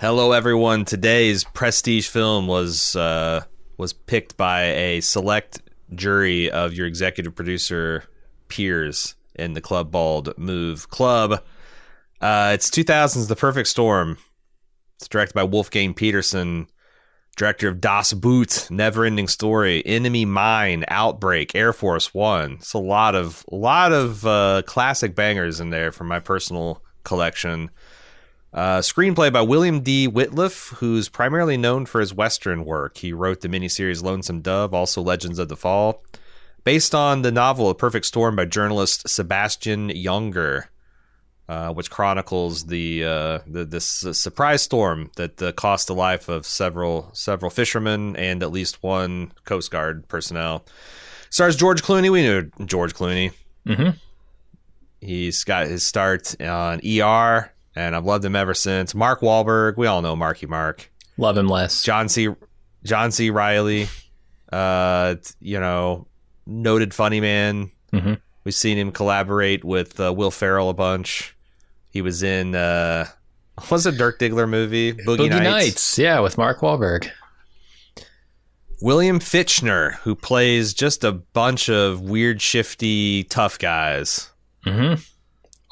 Hello, everyone. Today's prestige film was uh, was picked by a select jury of your executive producer peers in the Club Bald Move Club. Uh, it's 2000's The Perfect Storm. It's directed by Wolfgang Petersen, director of Das Boot, Neverending Story, Enemy Mine, Outbreak, Air Force One. It's a lot of lot of uh, classic bangers in there from my personal collection. Uh, screenplay by William D. Wittliff, who's primarily known for his Western work. He wrote the miniseries Lonesome Dove, also Legends of the Fall, based on the novel A Perfect Storm by journalist Sebastian Junger, uh, which chronicles the, uh, the this surprise storm that uh, cost the life of several several fishermen and at least one Coast Guard personnel. Stars George Clooney. We knew George Clooney. Mm-hmm. He's got his start on ER and I've loved him ever since. Mark Wahlberg, we all know Marky Mark. Love him less. John C. John C. Reilly, uh, you know, noted funny man. Mm-hmm. We've seen him collaborate with uh, Will Ferrell a bunch. He was in uh, what's a Dirk Diggler movie? Boogie, Boogie Nights. Nights. Yeah, with Mark Wahlberg. William Fichtner, who plays just a bunch of weird, shifty, tough guys. Mm-hmm. Uh,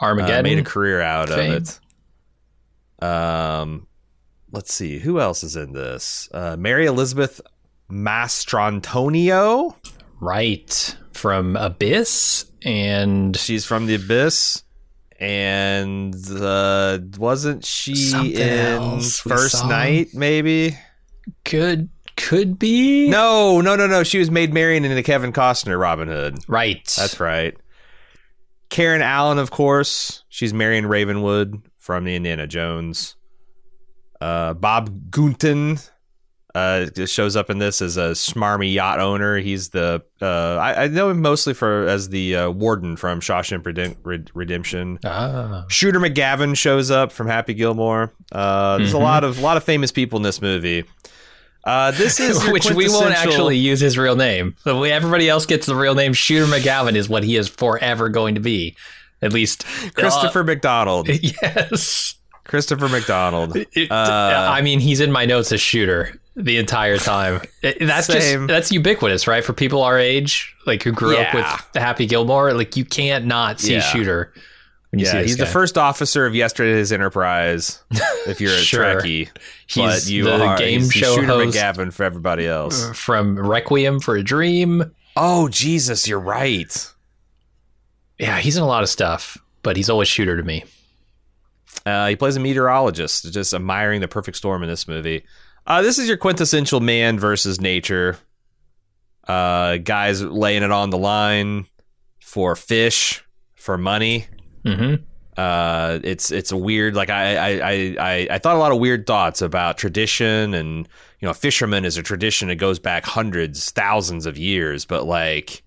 Armageddon. made a career out fame. of it. Um, let's see who else is in this. Uh, Mary Elizabeth Mastrantonio. right from Abyss and She's from the Abyss, and uh, wasn't she Something in First. Night? Maybe. could could be No, no, no, no. She was made Marion in the Kevin Costner Robin Hood. right. That's right. Karen Allen, of course. She's Marion Ravenwood from the Indiana Jones. Uh, Bob Gunton uh, shows up in this as a smarmy yacht owner. He's the uh, I, I know him mostly for as the uh, warden from Shawshank Redem- Redemption. Ah, Shooter McGavin shows up from Happy Gilmore. Uh, there's a Mhm. lot of a lot of famous people in this movie. Uh, this is which we won't actually use his real name. So everybody else gets the real name. Shooter McGavin is what he is forever going to be. At least Christopher McDonald. Uh, yes. Christopher McDonald. It- Uh, I mean, he's in my notes as shooter the entire time. That's Same. just that's ubiquitous, right? For people our age, like who grew up with Happy Gilmore, like you can't not see Yeah. shooter. When you see Yeah, this he's the first officer of yesterday's Enterprise. If you're a Sure. Trekkie, but He's you the are game he's show Shooter host. McGavin for everybody else. from Requiem for a Dream. Oh Jesus, you're right. Yeah, he's in a lot of stuff, but he's always shooter to me. Uh, he plays a meteorologist, just admiring the perfect storm in this movie. Uh, this is your quintessential man versus nature. Uh, guys laying it on the line for fish, for money. hmm uh, it's it's a weird like I, I I I I thought a lot of weird thoughts about tradition and you know fisherman is a tradition that goes back hundreds thousands of years but like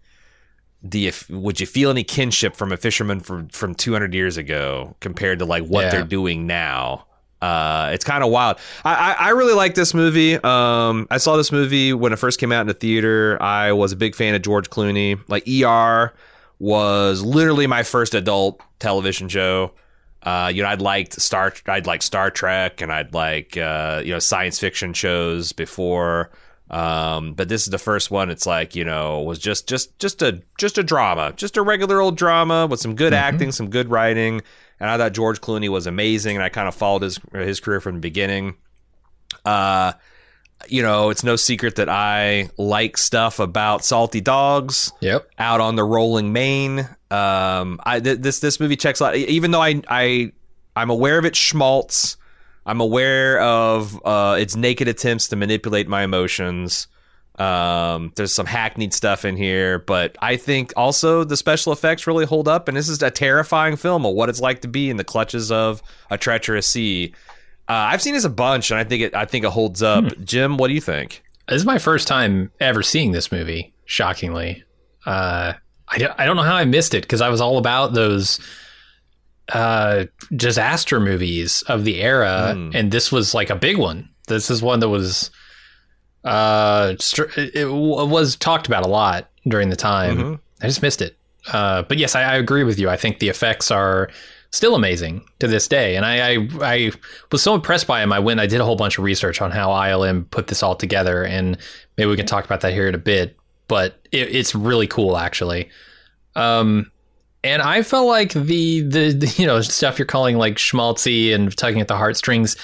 do you would you feel any kinship from a fisherman from from 200 years ago compared to like what Yeah. they're doing now uh, it's kind of wild. I, I, I really like this movie. Um, I saw this movie when it first came out in the theater. I was a big fan of George Clooney. Like ER was literally my first adult television show. Uh, you know, I'd liked Star, I'd like Star Trek, and I'd like uh, you know science fiction shows before. Um, but this is the first one. It's like you know was just just just a just a drama, just a regular old drama with some good acting, some good writing, and I thought George Clooney was amazing, and I kind of followed his his career from the beginning. Uh, you know, it's no secret that I like stuff about salty dogs Yep. out on the rolling main. Um, I th- this this movie checks a lot. Even though I I I'm aware of its schmaltz, I'm aware of uh, its naked attempts to manipulate my emotions. Um, there's some hackneyed stuff in here, but I think also the special effects really hold up. And this is a terrifying film of what it's like to be in the clutches of a treacherous sea. I've seen this a bunch, and I think it. I think it holds up. Hmm. Jim, what do you think? This is my first time ever seeing this movie. Shockingly, uh, I don't, I don't know how I missed it because I was all about those uh, disaster movies of the era, Hmm. and this was like a big one. This is one that was uh, str- it was talked about a lot during the time. Mhm. I just missed it. Uh, but yes, I, I agree with you. I think the effects are still amazing to this day, and I, I I was so impressed by him. I went, I did a whole bunch of research on how ILM put this all together, and maybe we can talk about that here in a bit. But it, it's really cool, actually. Um, and I felt like the, the the you know stuff you're calling like schmaltzy and tugging at the heartstrings.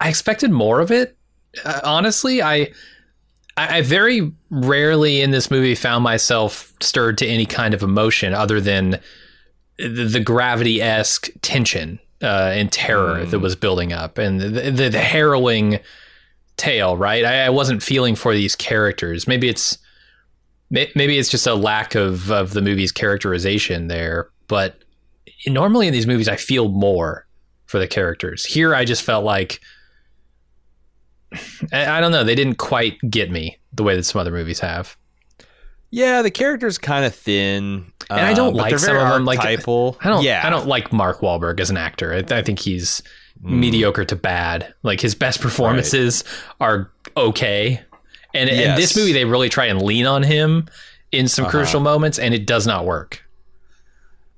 I expected more of it. Uh, honestly, I I I very rarely in this movie found myself stirred to any kind of emotion other than the, the gravity esque tension uh, and terror Mm. that was building up and the, the, the harrowing tale. Right, I, I wasn't feeling for these characters. Maybe it's maybe it's just a lack of of the movie's characterization there. But normally in these movies, I feel more for the characters. Here, I just felt like I, don't know. They didn't quite get me the way that some other movies have. Yeah, the character's kind of thin, And I don't uh, like some of them, like- archetypal. I don't. Yeah, I don't like Mark Wahlberg as an actor. I, I think he's Mm. mediocre to bad. Like his best performances are okay, and in this movie they really try and lean on him in some Uh-huh. crucial moments, and it does not work.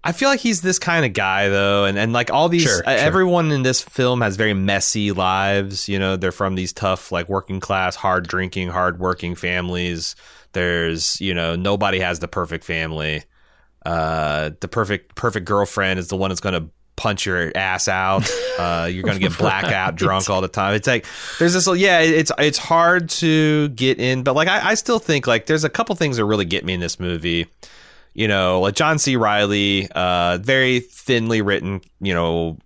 I feel like he's this kind of guy though, and and like all these, Sure, uh, sure. everyone in this film has very messy lives. You know, they're from these tough, like working class, hard drinking, hard working families. There's, you know, nobody has the perfect family. Uh, the perfect perfect girlfriend is the one that's going to punch your ass out. Uh, you're going to get blackout drunk all the time. It's like there's this, yeah, it's it's hard to get in, but like I, I still think like there's a couple things that really get me in this movie you know, like John C. Reilly, uh, very thinly written, you know,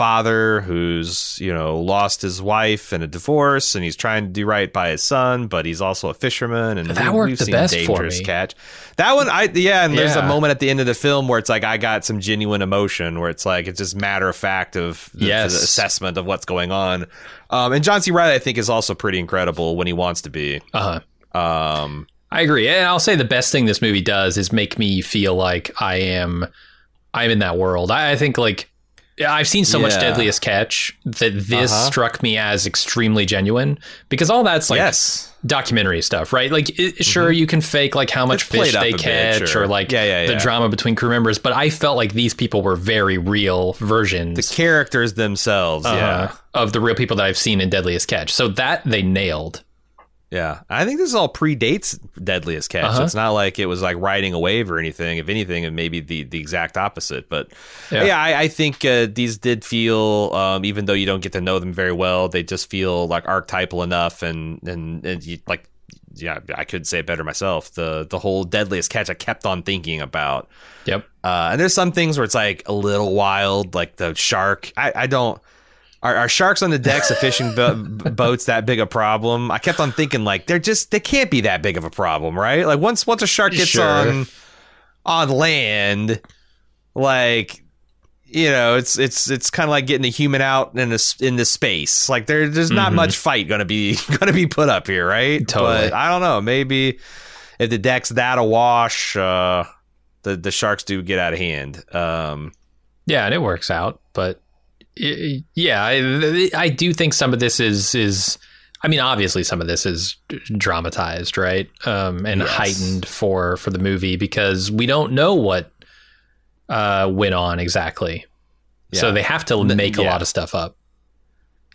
father who's, you know, lost his wife in a divorce and he's trying to do right by his son, but he's also a fisherman and That we- worked the seen best for Dangerous me. Catch. That one I yeah, and there's a moment at the end of the film where it's like I got some genuine emotion where it's like it's just matter of fact of the, Yes. the assessment of what's going on. Um, and John C. Reilly I think is also pretty incredible when he wants to be. Uh huh. Um, I agree, and I'll say the best thing this movie does is make me feel like I am, I'm in that world. I, I think like I've seen so much Deadliest Catch that this Uh-huh. struck me as extremely genuine because all that's like yes. documentary stuff, right? Like, it, sure, you can fake like how much Mm-hmm. It's fish they a bit, catch sure. or like Yeah, yeah, the yeah. drama between crew members, but I felt like these people were very real versions The characters themselves, uh, yeah. of the real people that I've seen in Deadliest Catch. So that they nailed. Yeah, I think this all predates Deadliest Catch. Uh-huh. It's not like it was like riding a wave or anything. If anything, it may be the, the exact opposite. But Yeah. yeah, I, I think uh, these did feel, um, even though you don't get to know them very well, they just feel like archetypal enough, and and, and you, like, yeah, I could say it better myself. The the whole Deadliest Catch, I kept on thinking about. Yep. Uh, and there's some things where it's like a little wild, like the shark. I, I don't. Are, are sharks on the decks of fishing bo- boats that big a problem? I kept on thinking like they're just they can't be that big of a problem, right? Like once once a shark gets Sure. on on land, like you know, it's it's it's kind of like getting a human out in a, s- into space. Like there there's not Mhm. much fight gonna be gonna be put up here, right? Totally. But I don't know. Maybe if the deck's that awash, uh, the the sharks do get out of hand. Um, Yeah, and it works out, but yeah, I, I do think some of this is is. I mean, obviously, some of this is dramatized, right, um, and Yes. heightened for for the movie because we don't know what uh, went on exactly. So they have to make a lot of stuff up.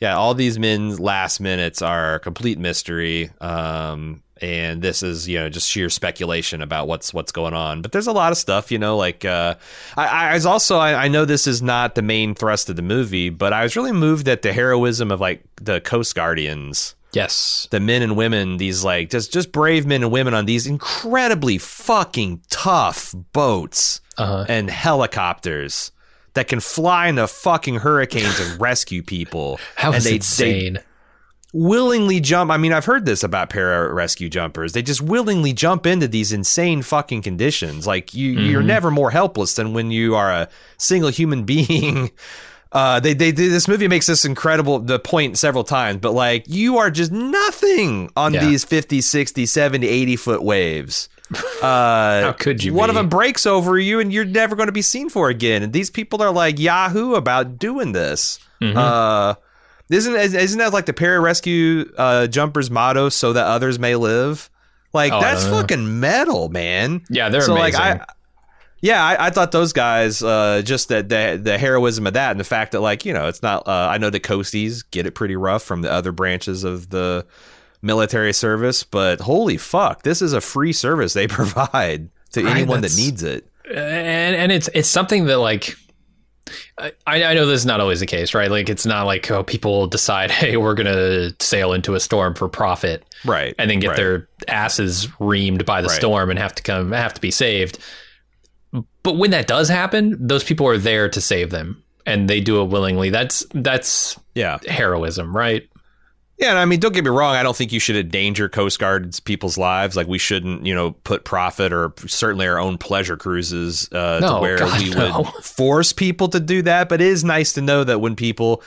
yeah, all these men's last minutes are a complete mystery. Um, and this is, you know, just sheer speculation about what's what's going on. But there's a lot of stuff, you know, like uh, I, I was also I, I know this is not the main thrust of the movie, but I was really moved at the heroism of like the Coast Guardians. Yes. the men and women, these like just just brave men and women on these incredibly fucking tough boats Uh-huh. and helicopters that can fly into fucking hurricanes and rescue people. How and they, insane? They willingly jump. I mean, I've heard this about para rescue jumpers. They just willingly jump into these insane fucking conditions. Like you, you're Mhm. never more helpless than when you are a single human being Uh, they, they they this movie makes this incredible the point several times, but like you are just nothing on Yeah. these 50, 60, 70, 80 foot waves. Uh, How could you One be? of them breaks over you, and you're never going to be seen for again. And these people are like Yahoo about doing this. Mm-hmm. Uh, isn't isn't that like the pararescue uh, jumpers motto? So that others may live. Like Oh, that's fucking metal, man. Yeah, they're so amazing. like I. Yeah, I, I thought those guys, uh, just that the the heroism of that, and the fact that like you know, it's not. Uh, I know the coasties get it pretty rough from the other branches of the military service, but holy fuck, this is a free service they provide to Right, anyone that needs it. and and it's it's something that like I, I know this is not always the case, right? Like it's not like oh people decide, hey, we're gonna sail into a storm for profit, Right, and then get right. their asses reamed by the Right. storm and have to come have to be saved. But when that does happen, those people are there to save them, and they do it willingly. That's that's yeah. heroism, right? Yeah, and I mean, don't get me wrong. I don't think you should endanger Coast Guard's people's lives. Like we shouldn't, you know, put profit or certainly our own pleasure cruises uh, No, to where God, we no. would force people to do that. But it is nice to know that when people,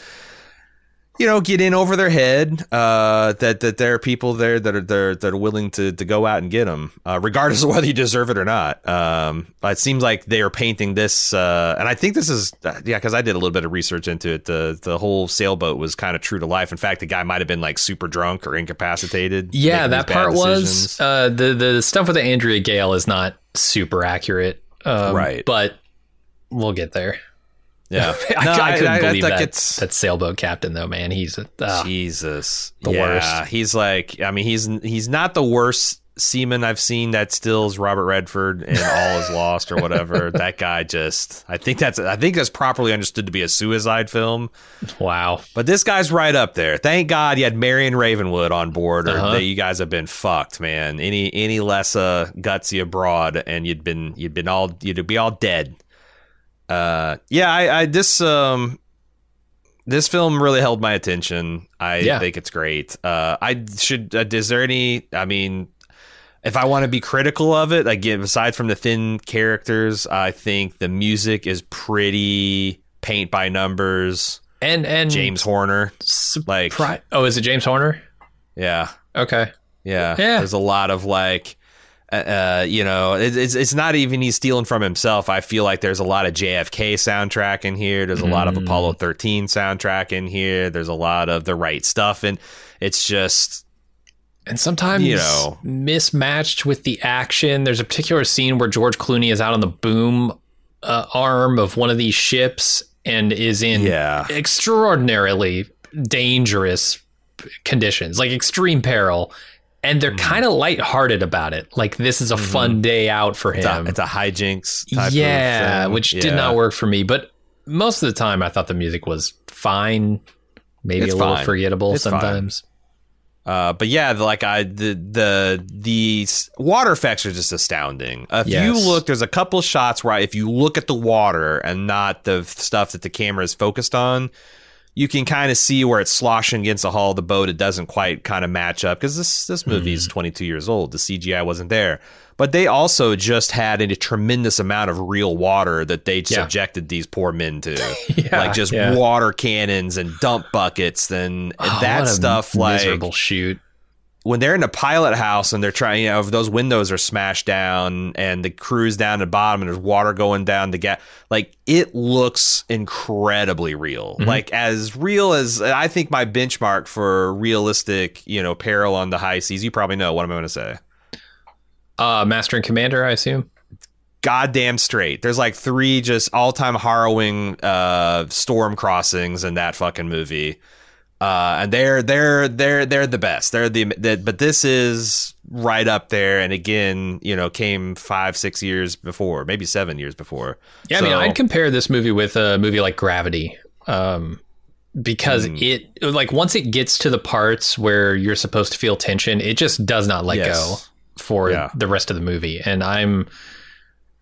you know, get in over their head, uh, that that there are people there that are there that are willing to to go out and get them, uh, regardless of whether you deserve it or not. Um, it seems like they are painting this, uh, and I think this is uh, yeah, because I did a little bit of research into it. The the whole sailboat was kind of true to life. In fact, the guy might have been like super drunk or incapacitated. Yeah, that part was uh, the the stuff with the Andrea Gale is not super accurate, um, Right. But we'll get there. Yeah. I, No, I couldn't believe think that that sailboat captain though, man. He's uh, Jesus, the yeah, worst. He's like, I mean, he's he's not the worst seaman I've seen that stills Robert Redford in All Is Lost or whatever. that guy just, I think that's, I think that's properly understood to be a suicide film. wow. But this guy's right up there. Thank God you had Marion Ravenwood on board, or Uh-huh. that you guys have been fucked, man. Any any less uh, gutsy abroad, and you'd been you'd been all you'd be all dead. Uh, yeah, I, I this um this film really held my attention. I Yeah. think it's great. Uh, I should. Uh, is there any? I mean, if I want to be critical of it, again, aside from the thin characters, I think the music is pretty paint by numbers. And and James Horner, like oh, is it James Horner? yeah, Okay. yeah, Yeah. There's a lot of like, uh, uh, you know, it, it's it's not even he's stealing from himself. I feel like there's a lot of JFK soundtrack in here. There's a lot of Mm. Apollo 13 soundtrack in here. There's a lot of the right stuff, and it's just And sometimes You know. mismatched with the action. There's a particular scene where George Clooney is out on the boom uh, arm of one of these ships and is in Yeah. extraordinarily dangerous conditions, like extreme peril. And Mm. they're kind of lighthearted about it. Like this is a fun day out for Mm-hmm. it's a, him. it's a hijinks. Type yeah, of thing. which Yeah. did not work for me. But most of the time, I thought the music was fine, maybe It's a little fine. forgettable It's fine. sometimes. Uh, but yeah, like I the the the water effects are just astounding. If you look, there's a couple shots where if you look at the water and not the stuff that the camera is focused on, you can kind of see where it's sloshing against the hull of the boat. It doesn't quite kind of match up because this this movie is mm. 22 years old. The CGI wasn't there, but they also just had a tremendous amount of real water that they Yeah. subjected these poor men to, Yeah, like just yeah. water cannons and dump buckets and, and Oh, that stuff. Like miserable shoot. When they're in a pilot house and they're trying, you know, if those windows are smashed down and the crew's down to the bottom and there's water going down the gap, like it looks incredibly real. Mm-hmm. Like as real as I think my benchmark for realistic, you know, peril on the high seas. You probably know what I'm going to say? Uh, Master and Commander, I assume. Goddamn straight. There's like three just all time harrowing uh, storm crossings in that fucking movie. Uh, and they're they're they're they're the best. They're the, the but this is right up there. And again, you know, came five six years before, maybe seven years before. Yeah, I mean, I'd compare this movie with a movie like Gravity, um, because Hmm. it like once it gets to the parts where you're supposed to feel tension, it just does not let Yes. go for Yeah. the rest of the movie. And I'm,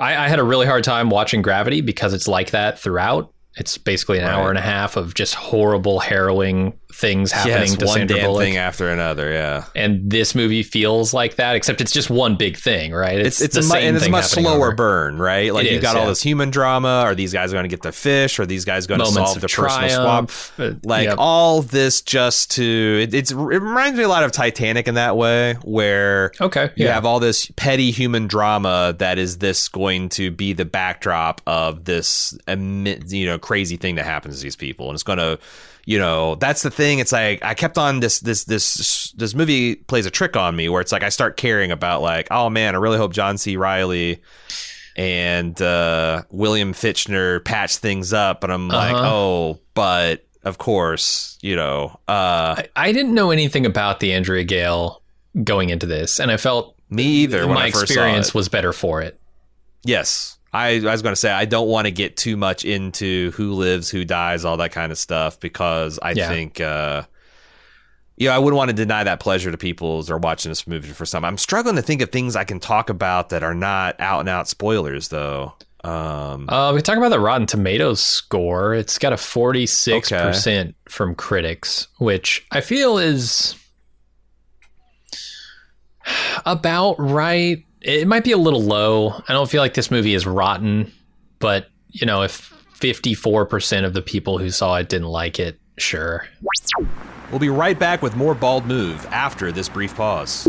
I, I had a really hard time watching Gravity because it's like that throughout. It's basically an hour and a half of just horrible, harrowing things happening yes, to one Sandra damn Bullock. thing after another. Yeah, and this movie feels like that, except it's just one big thing, right? it's it's the a, mu- and it's a much slower over. burn, right? Like It you've is, got all this human drama. Are these guys going to get the fish? Are these guys going to solve the personal swap? Uh, Like yep. all this just to it, it's it reminds me a lot of Titanic in that way, where okay, you yeah, have all this petty human drama that is this going to be the backdrop of this you know crazy thing that happens to these people and it's going to you know that's the thing it's like i kept on this this this this movie plays a trick on me where it's like i start caring about like oh man i really hope john c reilly and uh william fichtner patch things up and i'm like Uh-huh. oh but of course you know uh I, I didn't know anything about the Andrea Gale going into this, and I felt me either when my I first experience was better for it. Yes. I, I was going to say, I don't want to get too much into who lives, who dies, all that kind of stuff, because I Yeah. think, uh, you know, I wouldn't want to deny that pleasure to people as they're watching this movie for some. I'm struggling to think of things I can talk about that are not out and out spoilers, though. Um, Uh, we talk about the Rotten Tomatoes score. It's got a 46% from critics, which I feel is about right. It might be a little low. I don't feel like this movie is rotten, but, you know, if 54% of the people who saw it didn't like it, sure. we'll be right back with more Bald Move after this brief pause.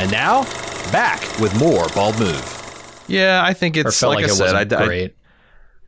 And now, back with more Bald Move. Yeah, I think it's felt like, like, I it said, wasn't I, I- great.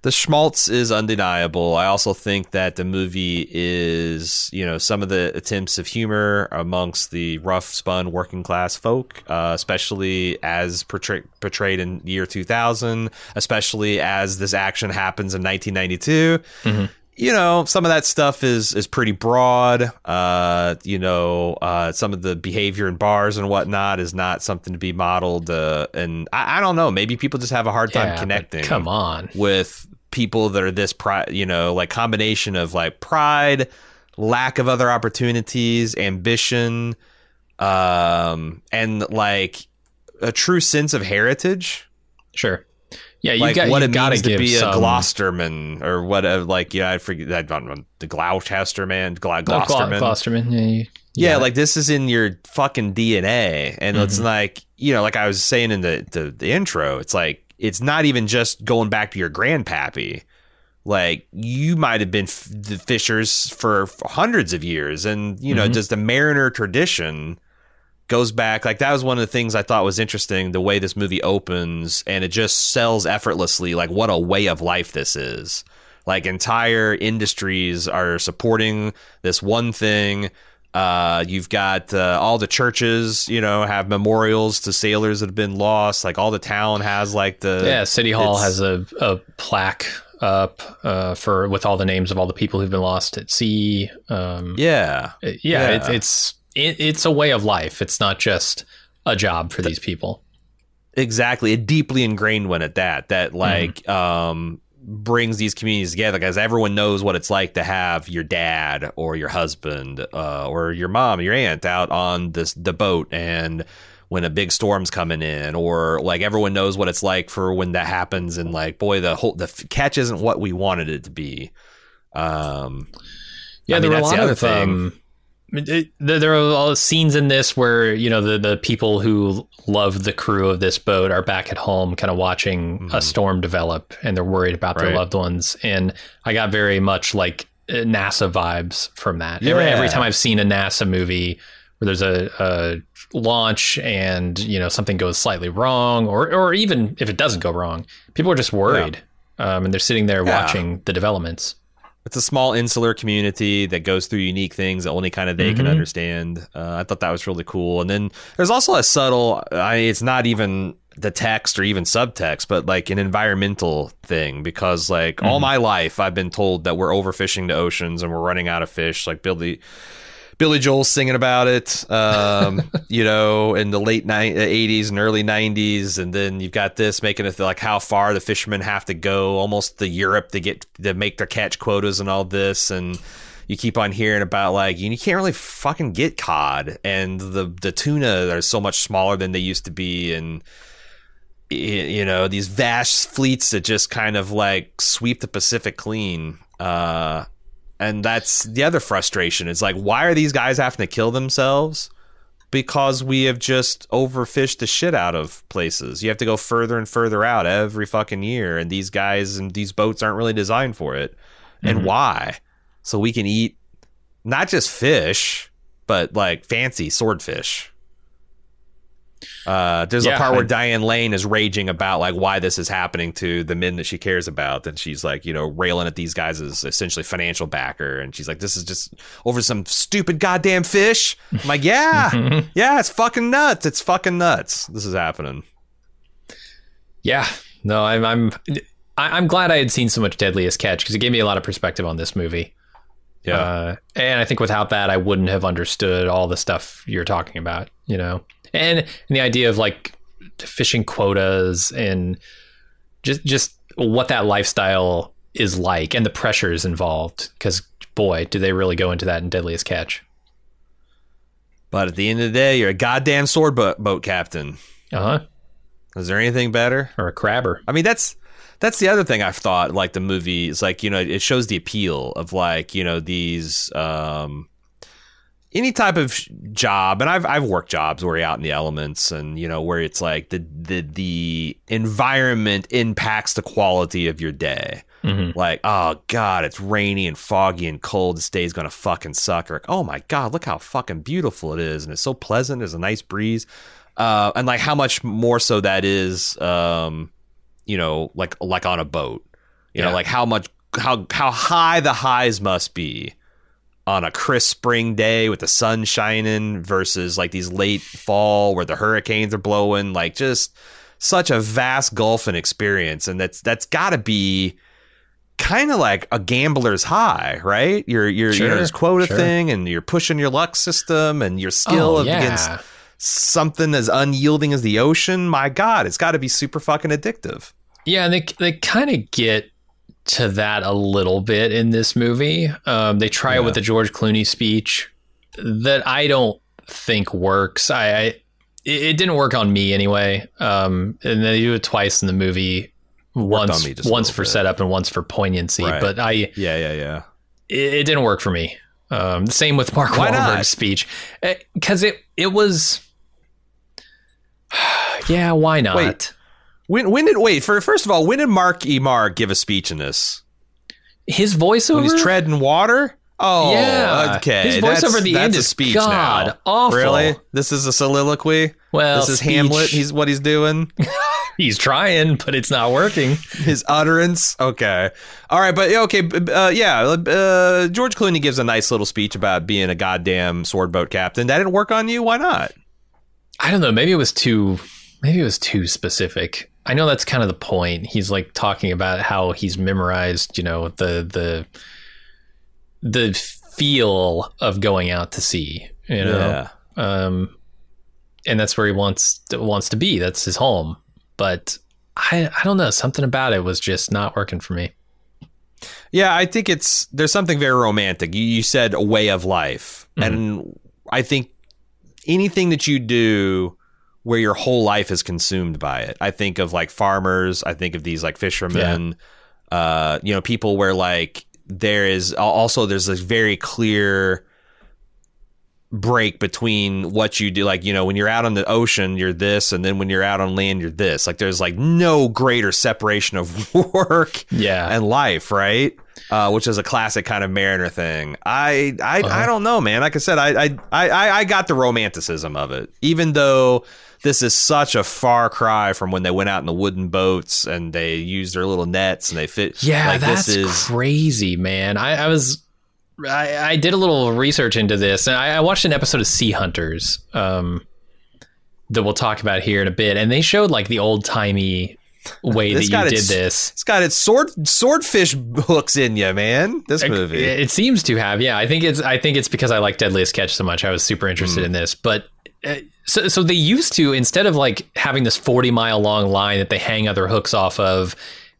the schmaltz is undeniable. I also think that the movie is, you know, some of the attempts of humor amongst the rough spun working class folk, uh, especially as portray- portrayed in year 2000, especially as this action happens in 1992. You know, some of that stuff is is pretty broad. Uh, you know, uh, some of the behavior in bars and whatnot is not something to be modeled. Uh, and I, I don't know. Maybe people just have a hard time Yeah, connecting Come on. with people that are this pride, you know, like combination of like pride, lack of other opportunities, ambition, um, and like a true sense of heritage. Sure. Yeah, you like got what you it means to be some, a Gloucesterman or whatever. Like, yeah, I forget that. The Gloucester man, Gla- Oh, Glo- Gloucesterman. Gloucesterman. Yeah, you- Yeah, yeah. like this is in your fucking DNA, and it's Mm-hmm. like you know, like I was saying in the, the the intro, it's like it's not even just going back to your grandpappy. Like you might have been f- the fishers for hundreds of years, and you know, Mhm. just the mariner tradition goes back. Like that was one of the things I thought was interesting. The way this movie opens, and it just sells effortlessly. Like what a way of life this is. Like entire industries are supporting this one thing. Uh, you've got uh, all the churches, you know, have memorials to sailors that have been lost. Like all the town has like the yeah, City Hall has a, a plaque up uh, for with all the names of all the people who've been lost at sea. Um, yeah, yeah, yeah. It's it's it, it's a way of life. It's not just a job for these people. exactly. a deeply ingrained one at that. Mm-hmm. That like um brings these communities together because everyone knows what it's like to have your dad or your husband uh, or your mom, your aunt out on this the boat and when a big storm's coming in or like everyone knows what it's like for when that happens and like boy the whole the f- catch isn't what we wanted it to be um Yeah, I there mean, were a lot other of thing. um, it- there are scenes in this where you know the the people who love the crew of this boat are back at home, kind of watching a storm develop, and they're worried about their Mm-hmm. Loved ones. And I got very much like uh, NASA vibes from that. Every, every time I've seen a NASA movie where there's a, a launch and you know something goes slightly wrong, or or even if it doesn't go wrong, people are just worried. Um, and they're sitting there Yeah. watching the developments. It's a small insular community that goes through unique things that only kind of they can Mhm. understand. Uh, I thought that was really cool. And then there's also a subtle. I it's not even the text or even subtext, but like an environmental thing because like Mm-hmm. all my life I've been told that we're overfishing the oceans and we're running out of fish. Like Billy Billy Joel's singing about it, um, you know, in the late ni- 80s and early 90s, and then you've got this making it like how far the fishermen have to go, almost to Europe to get to make their catch quotas and all this, and you keep on hearing about like you can't really fucking get cod, and the the tuna are so much smaller than they used to be, and you know these vast fleets that just kind of like sweep the Pacific clean. Uh, and that's the other frustration. It's like, why are these guys having to kill themselves? Because we have just overfished the shit out of places. You have to go further and further out every fucking year, and these guys and these boats aren't really designed for it. And mm-hmm. why? So we can eat not just fish, but like fancy swordfish. Uh, there's a Yeah, part where I- Diane Lane is raging about like why this is happening to the men that she cares about, and she's like, you know, railing at these guys as essentially financial backer, and she's like, this is just over some stupid goddamn fish. I'm like, yeah, yeah, it's fucking nuts. It's fucking nuts. This is happening. Yeah, no, I'm I'm I'm glad I had seen so much Deadliest Catch because it gave me a lot of perspective on this movie. Yeah, Uh, and I think without that, I wouldn't have understood all the stuff you're talking about, you know, and, and the idea of like fishing quotas and just just what that lifestyle is like and the pressures involved. Because boy, do they really go into that in Deadliest Catch. but at the end of the day, you're a goddamn sword boat, boat captain. Uh huh. Is there anything better? Or a crabber. I mean, that's that's the other thing I've thought. Like the movie is like you know it shows the appeal of like you know these um, any type of job, and I've I've worked jobs where you're out in the elements, and you know where it's like the the the environment impacts the quality of your day. Mhm. Like, oh god, it's rainy and foggy and cold. This day's gonna fucking suck. Or, oh my god, look how fucking beautiful it is, and it's so pleasant. There's a nice breeze, uh, and like how much more so that is, um, you know, like like on a boat. You know, like how much how how high the highs must be on a crisp spring day with the sun shining versus like these late fall where the hurricanes are blowing. Like just such a vast gulf and experience, and that's that's got to be kind of like a gambler's high, right? You're you're you know Sure, this quota sure. thing, and you're pushing your luck system and your oh, skill Oh, yeah. against something as unyielding as the ocean. My God, it's got to be super fucking addictive. Yeah, and they they kind of get to that a little bit in this movie. Um, they try it with the George Clooney speech that I don't think works. I, I it it didn't work on me anyway. Um, and they do it twice in the movie. Once on once for bit. setup and once for poignancy. Right. But I it, Yeah, yeah, yeah. it didn't work for me. Um, same with Mark Why Wahlberg's not? speech because it it was. Yeah, why not? Wait. When when did wait for first of all when did Mark E. Mark give a speech in this? His voiceover When he's treading water? Oh, Yeah. okay. His voiceover at the end a is speech God now. awful. Really? This is a soliloquy. Well, this is speech- Hamlet. He's what he's doing. he's trying, but it's not working. His utterance. Okay. All right, but okay, uh, yeah. Uh, George Clooney gives a nice little speech about being a goddamn sword boat captain. That didn't work on you. Why not? I don't know. Maybe it was too. Maybe it was too specific. I know that's kind of the point. He's like talking about how he's memorized, you know, the the the feel of going out to sea. You know, Yeah. um, and that's where he wants wants to be. That's his home. But I I don't know. Something about it was just not working for me. Yeah, I think it's there's something very romantic. You, you said a way of life, and I think anything that you do where your whole life is consumed by it. I think of like farmers. I think of these like fishermen. Uh, you know, people where like there is also there's this very clear break between what you do like you know when you're out on the ocean you're this and then when you're out on land you're this like there's like no greater separation of work Yeah. and life, right? Uh, which is a classic kind of Mariner thing. I I, I don't know, man. Like I said, I, I I I got the romanticism of it, even though this is such a far cry from when they went out in the wooden boats and they used their little nets and they fit. Yeah, like, that's this is crazy, man. I, I was, I, I did a little research into this, and I, I watched an episode of Sea Hunters. Um, that we'll talk about here in a bit. And they showed like the old timey way that you did its- this. It's got its sword swordfish hooks in you, man. This movie. It, it seems to have, yeah. I think it's I think it's because I like Deadliest Catch so much. I was super interested Hmm. in this, but uh, so so they used to instead of like having this forty mile long line that they hang other hooks off of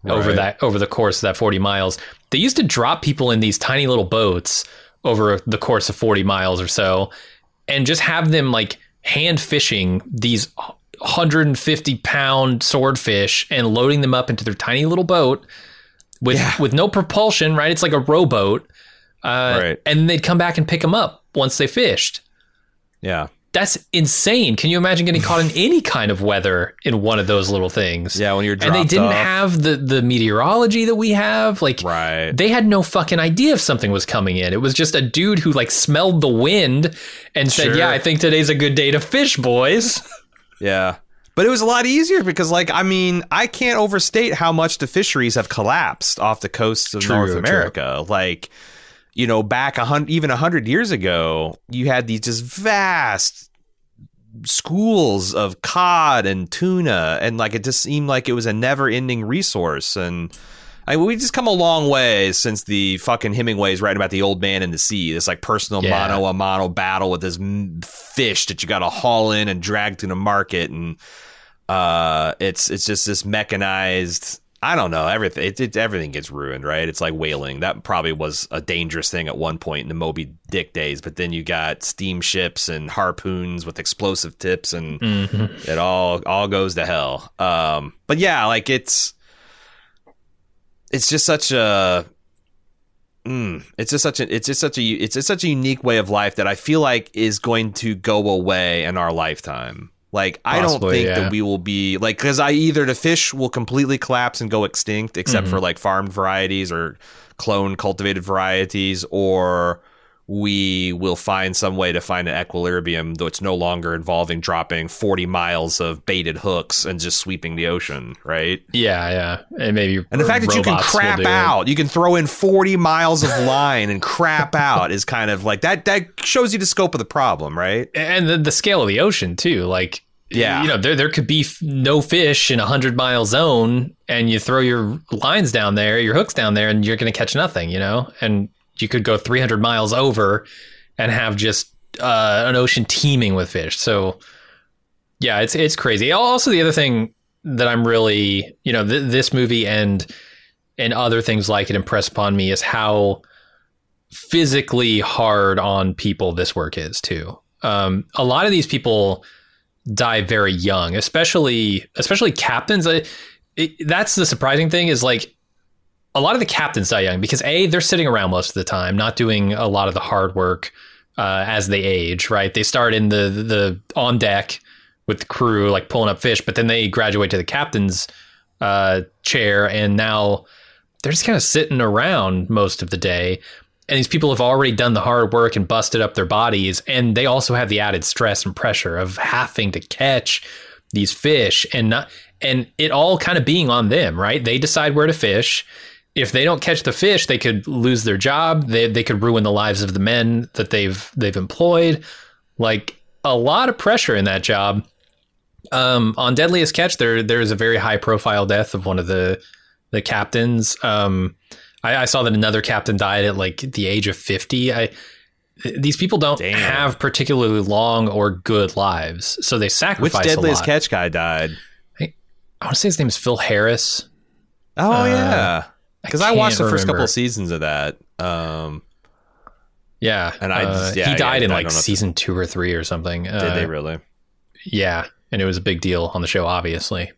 over that over the course of that forty miles, they used to drop people in these tiny little boats over the course of forty miles or so, and just have them like hand fishing these 150 pound swordfish and loading them up into their tiny little boat with Yeah. with no propulsion, right? It's like a rowboat. Uh, Right. And they'd come back and pick them up once they fished. yeah. That's insane. Can you imagine getting caught in any kind of weather in one of those little things? Yeah, when you're and they didn't off. have the the meteorology that we have. Like, Right. they had no fucking idea if something was coming in. It was just a dude who like smelled the wind and said, "Yeah, I think today's a good day to fish, boys." Yeah. But it was a lot easier because, like, I mean, I can't overstate how much the fisheries have collapsed off the coasts of True, North true. America. Like, you know, back a hundred, even a hundred years ago, you had these just vast schools of cod and tuna, and like it just seemed like it was a never-ending resource. And I we just come a long way since the fucking Hemingway's writing about the old man in the sea. This like personal Yeah. mano a mano battle with this fish that you got to haul in and drag to the market, and uh, it's it's just this mechanized. I don't know everything. It, it, everything gets ruined, right? It's like whaling. That probably was a dangerous thing at one point in the Moby Dick days. But then you got steamships and harpoons with explosive tips, and Mm-hmm. it all all goes to hell. Um, but yeah, like it's it's just such a mm, it's just such a it's just such a it's just such a unique way of life that I feel like is going to go away in our lifetime. Like I don't think yeah. that we will be like because I either the fish will completely collapse and go extinct, except Mm-hmm. for like farmed varieties or clone cultivated varieties, or we will find some way to find an equilibrium though it's no longer involving dropping 40 miles of baited hooks and just sweeping the ocean right Yeah, yeah, and maybe and the fact that you can crap out you can throw in 40 miles of line and crap out is kind of like that that shows you the scope of the problem right and the, the scale of the ocean too. Like, Yeah. you know, there there could be f- no fish in a hundred mile zone, and you throw your lines down there, your hooks down there, and you're going to catch nothing. You know, and you could go 300 miles over and have just uh, an ocean teeming with fish. So, yeah, it's it's crazy. Also, the other thing that I'm really, you know, th- this movie and and other things like it impress upon me is how physically hard on people this work is too. Um, a lot of these people die very young, especially especially captains. It, that's the surprising thing is like a lot of the captains die young because a they're sitting around most of the time, not doing a lot of the hard work uh, as they age. Right, they start in the the on deck with the crew, like pulling up fish, but then they graduate to the captain's uh, chair, and now they're just kind of sitting around most of the day. And these people have already done the hard work and busted up their bodies, and they also have the added stress and pressure of having to catch these fish and not and it all kind of being on them, right? They decide where to fish. If they don't catch the fish, they could lose their job. They they could ruin the lives of the men that they've they've employed. Like a lot of pressure in that job. Um, on Deadliest Catch, there there is a very high profile death of one of the the captains. Um, I, I saw that another captain died at like the age of fifty. I these people don't Damn. have particularly long or good lives, so they which sacrifice a deadliest catch guy died I want to say his name is Phil Harris. oh Uh, yeah because I, watched the first couple of seasons of that um Yeah, And I uh, just- yeah, he yeah, died in I like if- season two or three or something. did Uh, they really Yeah, and it was a big deal on the show, obviously.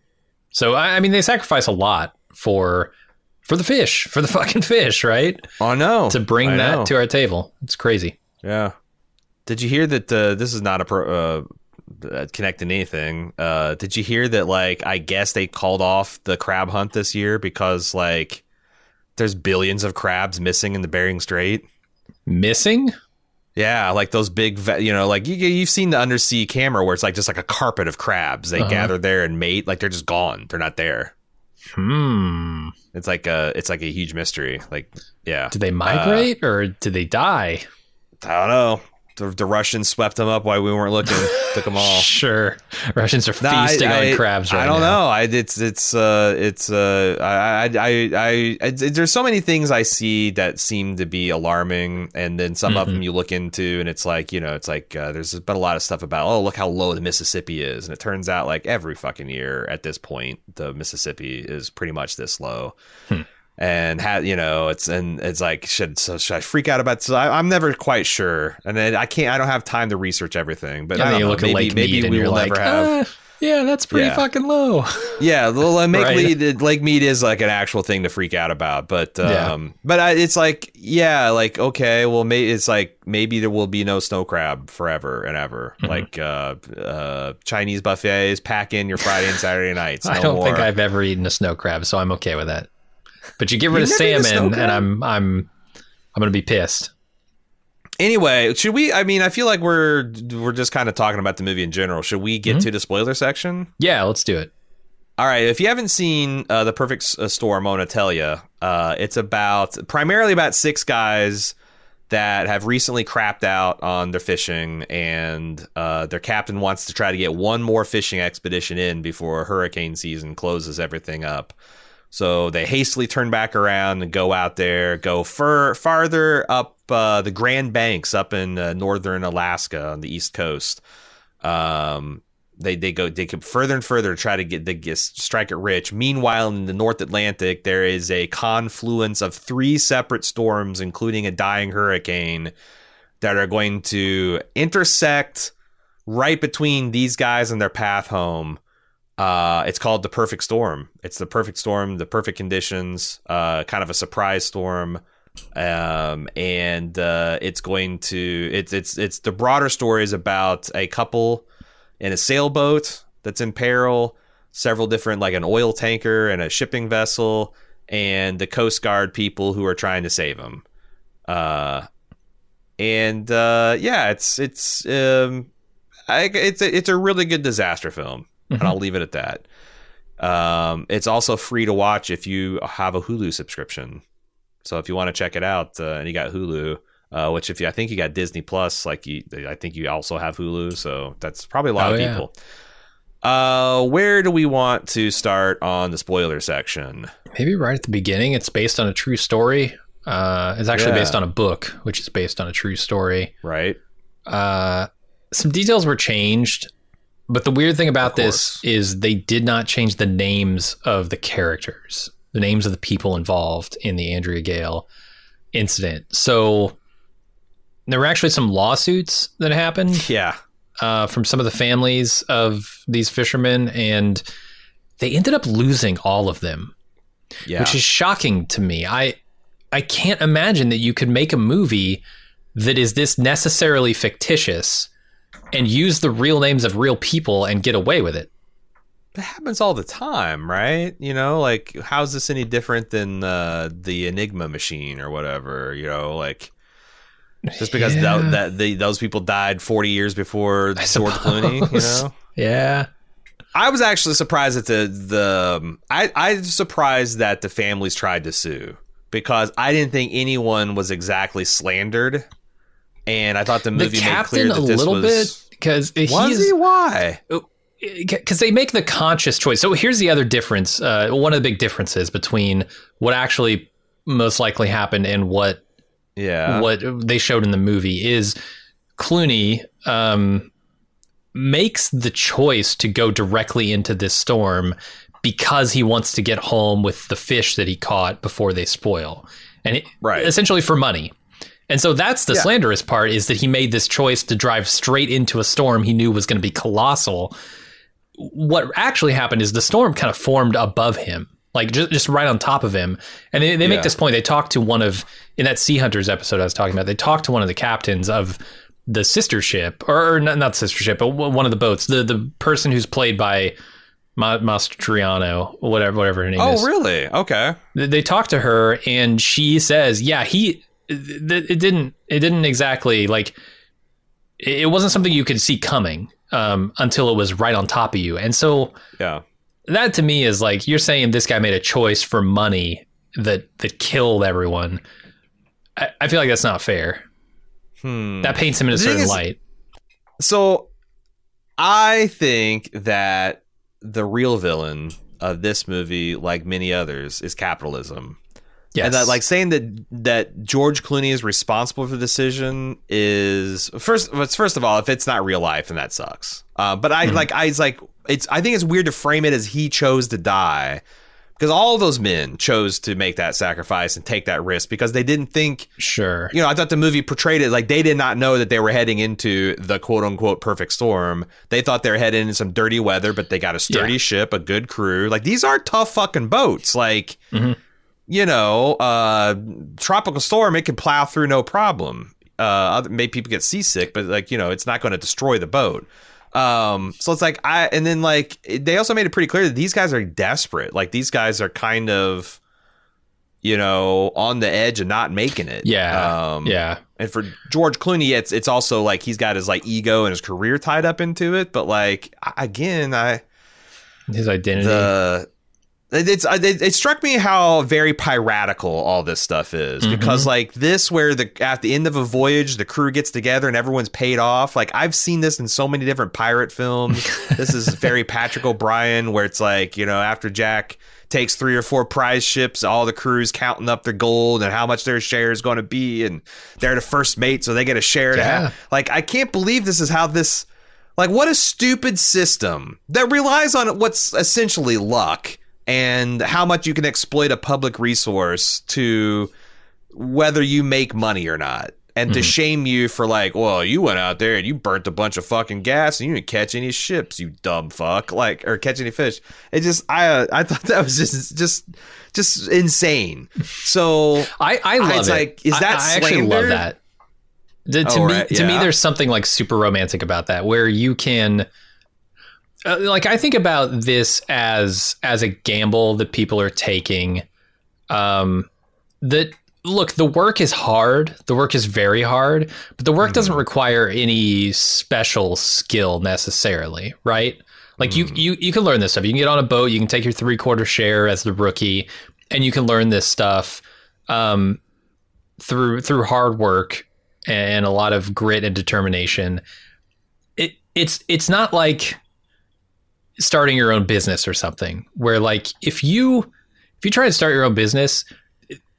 So I, I mean, they sacrifice a lot for for the fish, for the fucking fish, right? oh no To bring I that know. to our table, it's crazy. Yeah. Did you hear that? Uh, this is not a pro, uh, uh, connecting anything. Uh, did you hear that? Like, I guess they called off the crab hunt this year because like there's billions of crabs missing in the Bering Strait. Missing? Yeah, like those big, you know, like you, you've seen the undersea camera where it's like just like a carpet of crabs. They Uh-huh. gather there and mate. Like they're just gone. They're not there. Hmm. It's like a, it's like a huge mystery. Like, yeah, Did they migrate or did they die? I don't know. The, the Russians swept them up while we weren't looking, took them all. Sure, Russians are No, feasting I- on crabs right I don't now. know. I it's it's uh it's uh I I I, I, I there's so many things I see that seem to be alarming, and then some of them you look into, and it's like you know it's like uh, there's been a lot of stuff about oh look how low the Mississippi is, and it turns out like every fucking year at this point the Mississippi is pretty much this low. And had you know, it's and it's like should so should I freak out about? So I, I'm never quite sure, and then I can't. I don't have time to research everything. But And I don't you know, look maybe at maybe we will like, never have. "Ah, yeah, that's pretty Yeah. fucking low. Yeah, the Lake Right. Mead, Lake Mead is like an actual thing to freak out about, but Yeah. um, but I, it's like yeah, like okay, well, maybe it's like maybe there will be no snow crab forever and ever, Mm-hmm. like uh, uh, Chinese buffets, pack in your Friday and Saturday nights. I don't more. think I've ever eaten a snow crab, so I'm okay with that. But you get rid You've of never eaten a salmon, and? I'm I'm I'm gonna be pissed. Anyway, should we? I mean, I feel like we're we're just kind of talking about the movie in general. Should we get Mm-hmm. to the spoiler section? Yeah, let's do it. All right. If you haven't seen uh, the Perfect uh, Storm, I want to tell you, uh, it's about primarily about six guys that have recently crapped out on their fishing, and uh, their captain wants to try to get one more fishing expedition in before hurricane season closes everything up. So they hastily turn back around and go out there, go fur farther up uh, the Grand Banks up in uh, northern Alaska on the east coast. Um, they they go they go further and further to try to get the get, strike it rich. Meanwhile, in the North Atlantic, there is a confluence of three separate storms, including a dying hurricane, that are going to intersect right between these guys and their path home. Uh, it's called the perfect storm. It's the perfect storm, the perfect conditions, uh, kind of a surprise storm. Um, and uh, it's going to it's it's it's the broader story is about a couple in a sailboat that's in peril, several different like an oil tanker and a shipping vessel, and the Coast Guard people who are trying to save them. Uh, and uh, yeah, it's it's um, I, it's it's a really good disaster film, and I'll leave it at that. Um, it's also free to watch if you have a Hulu subscription. So if you want to check it out, uh, and you got Hulu, uh, which if you, I think you got Disney Plus, like you, I think you also have Hulu, so that's probably a lot Oh, of yeah. people. Uh, where do we want to start on the spoiler section? Maybe right at the beginning. It's based on a true story. Uh, it's actually Yeah. based on a book, which is based on a true story. Right? Uh, some details were changed, but the weird thing about this is they did not change the names of the characters, the names of the people involved in the Andrea Gail incident. So there were actually some lawsuits that happened Yeah. uh, from some of the families of these fishermen, and they ended up losing all of them Yeah. which is shocking to me. I I can't imagine that you could make a movie that is this necessarily fictitious and use the real names of real people and get away with it. that happens all the time, right? You know, like how's this any different than uh, the Enigma machine or whatever? You know, like just because Yeah. that the, those people died forty years before George Clooney, you know. Yeah. I was actually surprised that the the um, I I surprised that the families tried to sue because I didn't think anyone was exactly slandered, and I thought the The movie made clear that a this little was. bit because Was he? Why? because they make the conscious choice. So here's the other difference. Uh, one of the big differences between what actually most likely happened and what Yeah. what they showed in the movie is Clooney um, makes the choice to go directly into this storm because he wants to get home with the fish that he caught before they spoil, and it, Right. essentially for money. And so that's the Yeah. slanderous part is that he made this choice to drive straight into a storm he knew was going to be colossal. What actually happened is the storm kind of formed above him, like just, just right on top of him. And they, they make Yeah. this point. They talk to one of, in that Sea Hunters episode I was talking about, they talk to one of the captains of the sister ship, or, or not, not sister ship, but one of the boats, the, the person who's played by Ma- Mastriano, whatever, whatever her name oh, is Oh, really? Okay. th- they talk to her and she says yeah he th- it didn't it didn't exactly like it it wasn't something you could see coming um, until it was right on top of you and so Yeah. that to me is like you're saying this guy made a choice for money that that killed everyone i, I feel like that's not fair Hmm. That paints him in a certain is- light. So I think that the real villain of this movie, like many others, is capitalism. Yes. And that like saying that that George Clooney is responsible for the decision is first first of all, if it's not real life, then that sucks. Uh, but I like I it's like it's I think it's weird to frame it as he chose to die. Because all those men chose to make that sacrifice and take that risk because they didn't think sure. you know, I thought the movie portrayed it like they did not know that they were heading into the quote unquote perfect storm. They thought they were heading into some dirty weather, but they got a sturdy Yeah. ship, a good crew. Like these are tough fucking boats. Like, Mhm. You know, uh, tropical storm, it can plow through no problem. Uh, other, maybe people get seasick, but like, you know, it's not going to destroy the boat. Um, so it's like I, and then like they also made it pretty clear that these guys are desperate. Like these guys are kind of, you know, on the edge of not making it. Yeah. Um, yeah. and for George Clooney, it's it's also like he's got his like ego and his career tied up into it. But like again, I His identity. the it's uh, it, it struck me how very piratical all this stuff is mm-hmm. because like this where the at the end of a voyage the crew gets together and everyone's paid off. Like I've seen this in so many different pirate films. This is very Patrick O'Brian where it's like you know after Jack takes three or four prize ships all the crews counting up their gold and how much their share is going to be and they're the first mate so they get a share to Yeah. have like I can't believe this is how this like, what a stupid system that relies on what's essentially luck and how much you can exploit a public resource to whether you make money or not. And to shame you for like, well, you went out there and you burnt a bunch of fucking gas and you didn't catch any ships, you dumb fuck, like or catch any fish. It just, I, uh, I thought that was just, just, just insane. So I, I love it's it. like, is that I, actually love that. To, to Oh, me, right, to me, there's something like super romantic about that, where you can, uh, like, I think about this as as a gamble that people are taking. Um, that look, the work is hard. The work is very hard, but the work doesn't require any special skill necessarily, right? Like you, you, you can learn this stuff. You can get on a boat. You can take your three quarter share as the rookie, and you can learn this stuff um, through through hard work and a lot of grit and determination. It it's it's not like starting your own business or something where like if you if you try to start your own business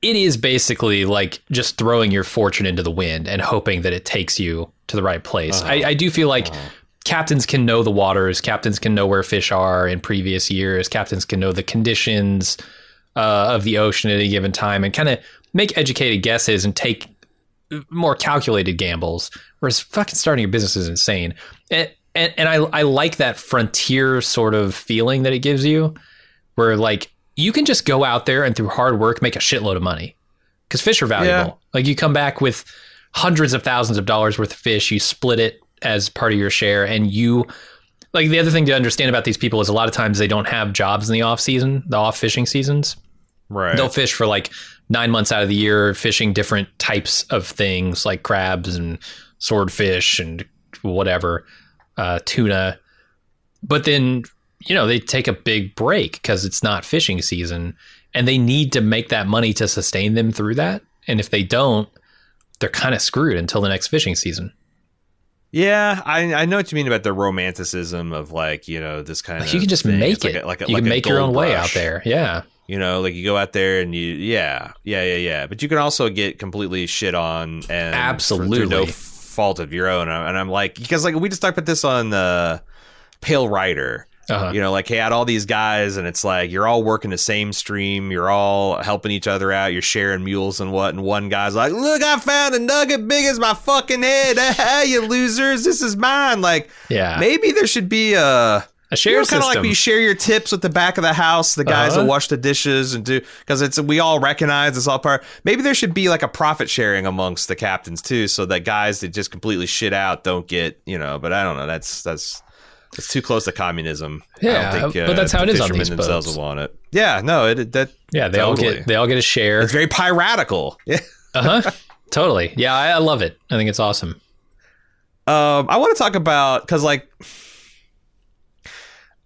it is basically like just throwing your fortune into the wind and hoping that it takes you to the right place. I, uh-huh. I do feel like uh-huh. captains can know the waters, captains can know where fish are in previous years, captains can know the conditions uh, of the ocean at a given time and kind of make educated guesses and take uh, more calculated gambles. Whereas fucking starting a business is insane. And, and, and I, I like that frontier sort of feeling that it gives you where like you can just go out there and through hard work make a shitload of money because fish are valuable. Yeah. Like you come back with hundreds of thousands of dollars worth of fish, you split it as part of your share, and you like the other thing to understand about these people is a lot of times they don't have jobs in the off season, the off fishing seasons. right. They'll fish for like nine months out of the year, fishing different types of things like crabs and swordfish and whatever, uh, tuna. But then, you know, they take a big break because it's not fishing season and they need to make that money to sustain them through that. And if they don't, they're kind of screwed until the next fishing season. Yeah, I I know what you mean about the romanticism of like you know this kind Like of you can just thing. make It's like it. a- like a, you like can make your own way out there. Yeah. You know, like you go out there and you yeah yeah yeah yeah, but you can also get completely shit on and Absolutely. no fault of your own. And I'm like because like we just talked about this on the Pale Rider. Uh-huh. You know, like hey, I had all these guys, and it's like you're all working the same stream, you're all helping each other out, you're sharing mules and what, and one guy's like, "Look, I found a nugget big as my fucking head, you losers, this is mine." Like, Yeah. maybe there should be a A share you know, kind of like you share your tips with the back of the house, the guys Uh-huh. that wash the dishes and do because it's we all recognize it's all part. Maybe there should be like a profit sharing amongst the captains too, so that guys that just completely shit out don't get you know. But I don't know. That's that's that's too close to communism. I Yeah, don't think, uh, but that's how it is on these themselves boats. will want it. Yeah, no, it that yeah, they all get they all get a share. it's very piratical. Yeah. Uh huh. totally. Yeah, I, I love it. I think it's awesome. Um, I want to talk about because like.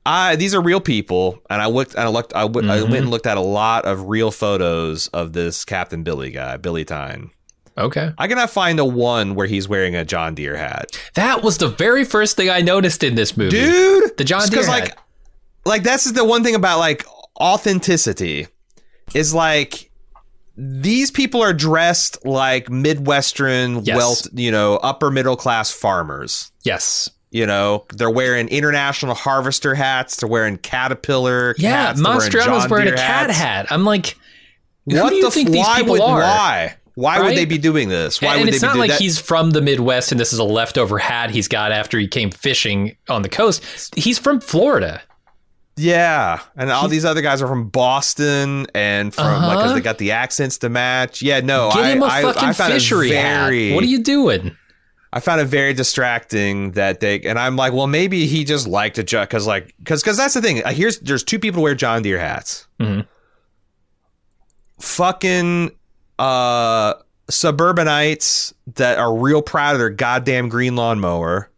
I these are real people, and I looked and I looked I, w- I Mhm. went and looked at a lot of real photos of this Captain Billy guy, Billy Tyne. Okay. I cannot find the one where he's wearing a John Deere hat. That was the very first thing I noticed in this movie. Dude, The John Deere 'cause, hat. like like that's the one thing about like authenticity is like these people are dressed like midwestern Yes. wealth, you know, upper middle class farmers. Yes. You know, they're wearing international harvester hats. They're wearing caterpillar. Yeah, hats, they're wearing wearing a cat hats. hat. I'm like, What do you the? think f- these why people would are? why? Why would they be doing this? Why and would it's they not be doing like that? he's from the Midwest and this is a leftover hat he's got after he came fishing on the coast. He's from Florida. Yeah, and all these other guys are from Boston and from like Uh-huh. they got the accents to match. Yeah, no, Get I, him a I, fucking I fishery very, hat. What are you doing? I found it very distracting that they and I'm like, well, maybe he just liked just because like because because that's the thing. Uh, Here's there's two people who wear John Deere hats. Mhm. Fucking uh suburbanites that are real proud of their goddamn green lawnmower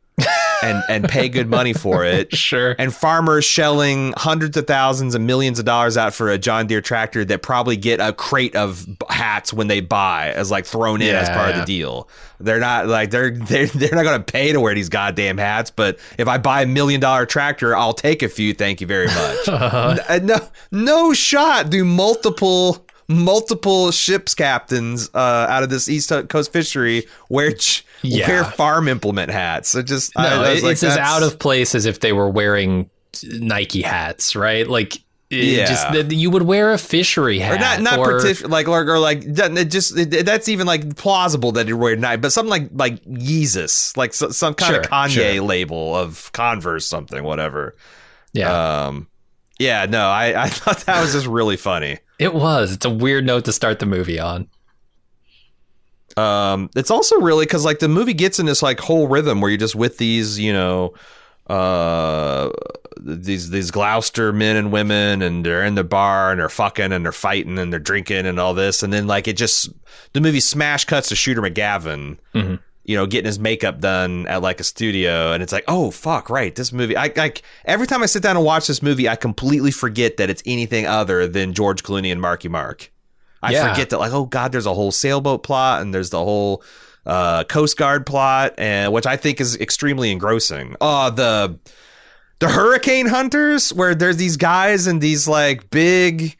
and and pay good money for it. Sure. and farmers shelling hundreds of thousands and millions of dollars out for a John Deere tractor that probably get a crate of hats when they buy as like thrown in as Yeah, part of the deal. They're not like they're they're they're not going to pay to wear these goddamn hats, but if I buy a million dollar tractor, I'll take a few. Thank you very much. N- no, no shot. Do multiple multiple ships captains uh, out of this East Coast fishery wear ch- Yeah. wear farm implement hats? So just I- No, I was it- like, it's as out of place as if they were wearing Nike hats, right? Like, Yeah. just you would wear a fishery hat, or not not or- partic- like or, or like it just it, that's even like plausible that he wear night but something like like Yeezus like so, some kind of Sure, Kanye sure. label of Converse something whatever yeah, um yeah no I I thought that was just really funny it was. It's a weird note to start the movie on. Um it's also really because like the movie gets in this like whole rhythm where you're just with these you know uh these these Gloucester men and women and they're in the bar and they're fucking and they're fighting and they're drinking and all this. And then like it just the movie smash cuts to Shooter McGavin Mhm. you know getting his makeup done at like a studio. And it's like oh fuck right this movie I like every time I sit down and watch this movie I completely forget that it's anything other than George Clooney and Marky Mark I Yeah. forget that like oh god there's a whole sailboat plot and there's the whole uh, Coast Guard plot and which I think is extremely engrossing. Oh the the hurricane hunters where there's these guys in these like big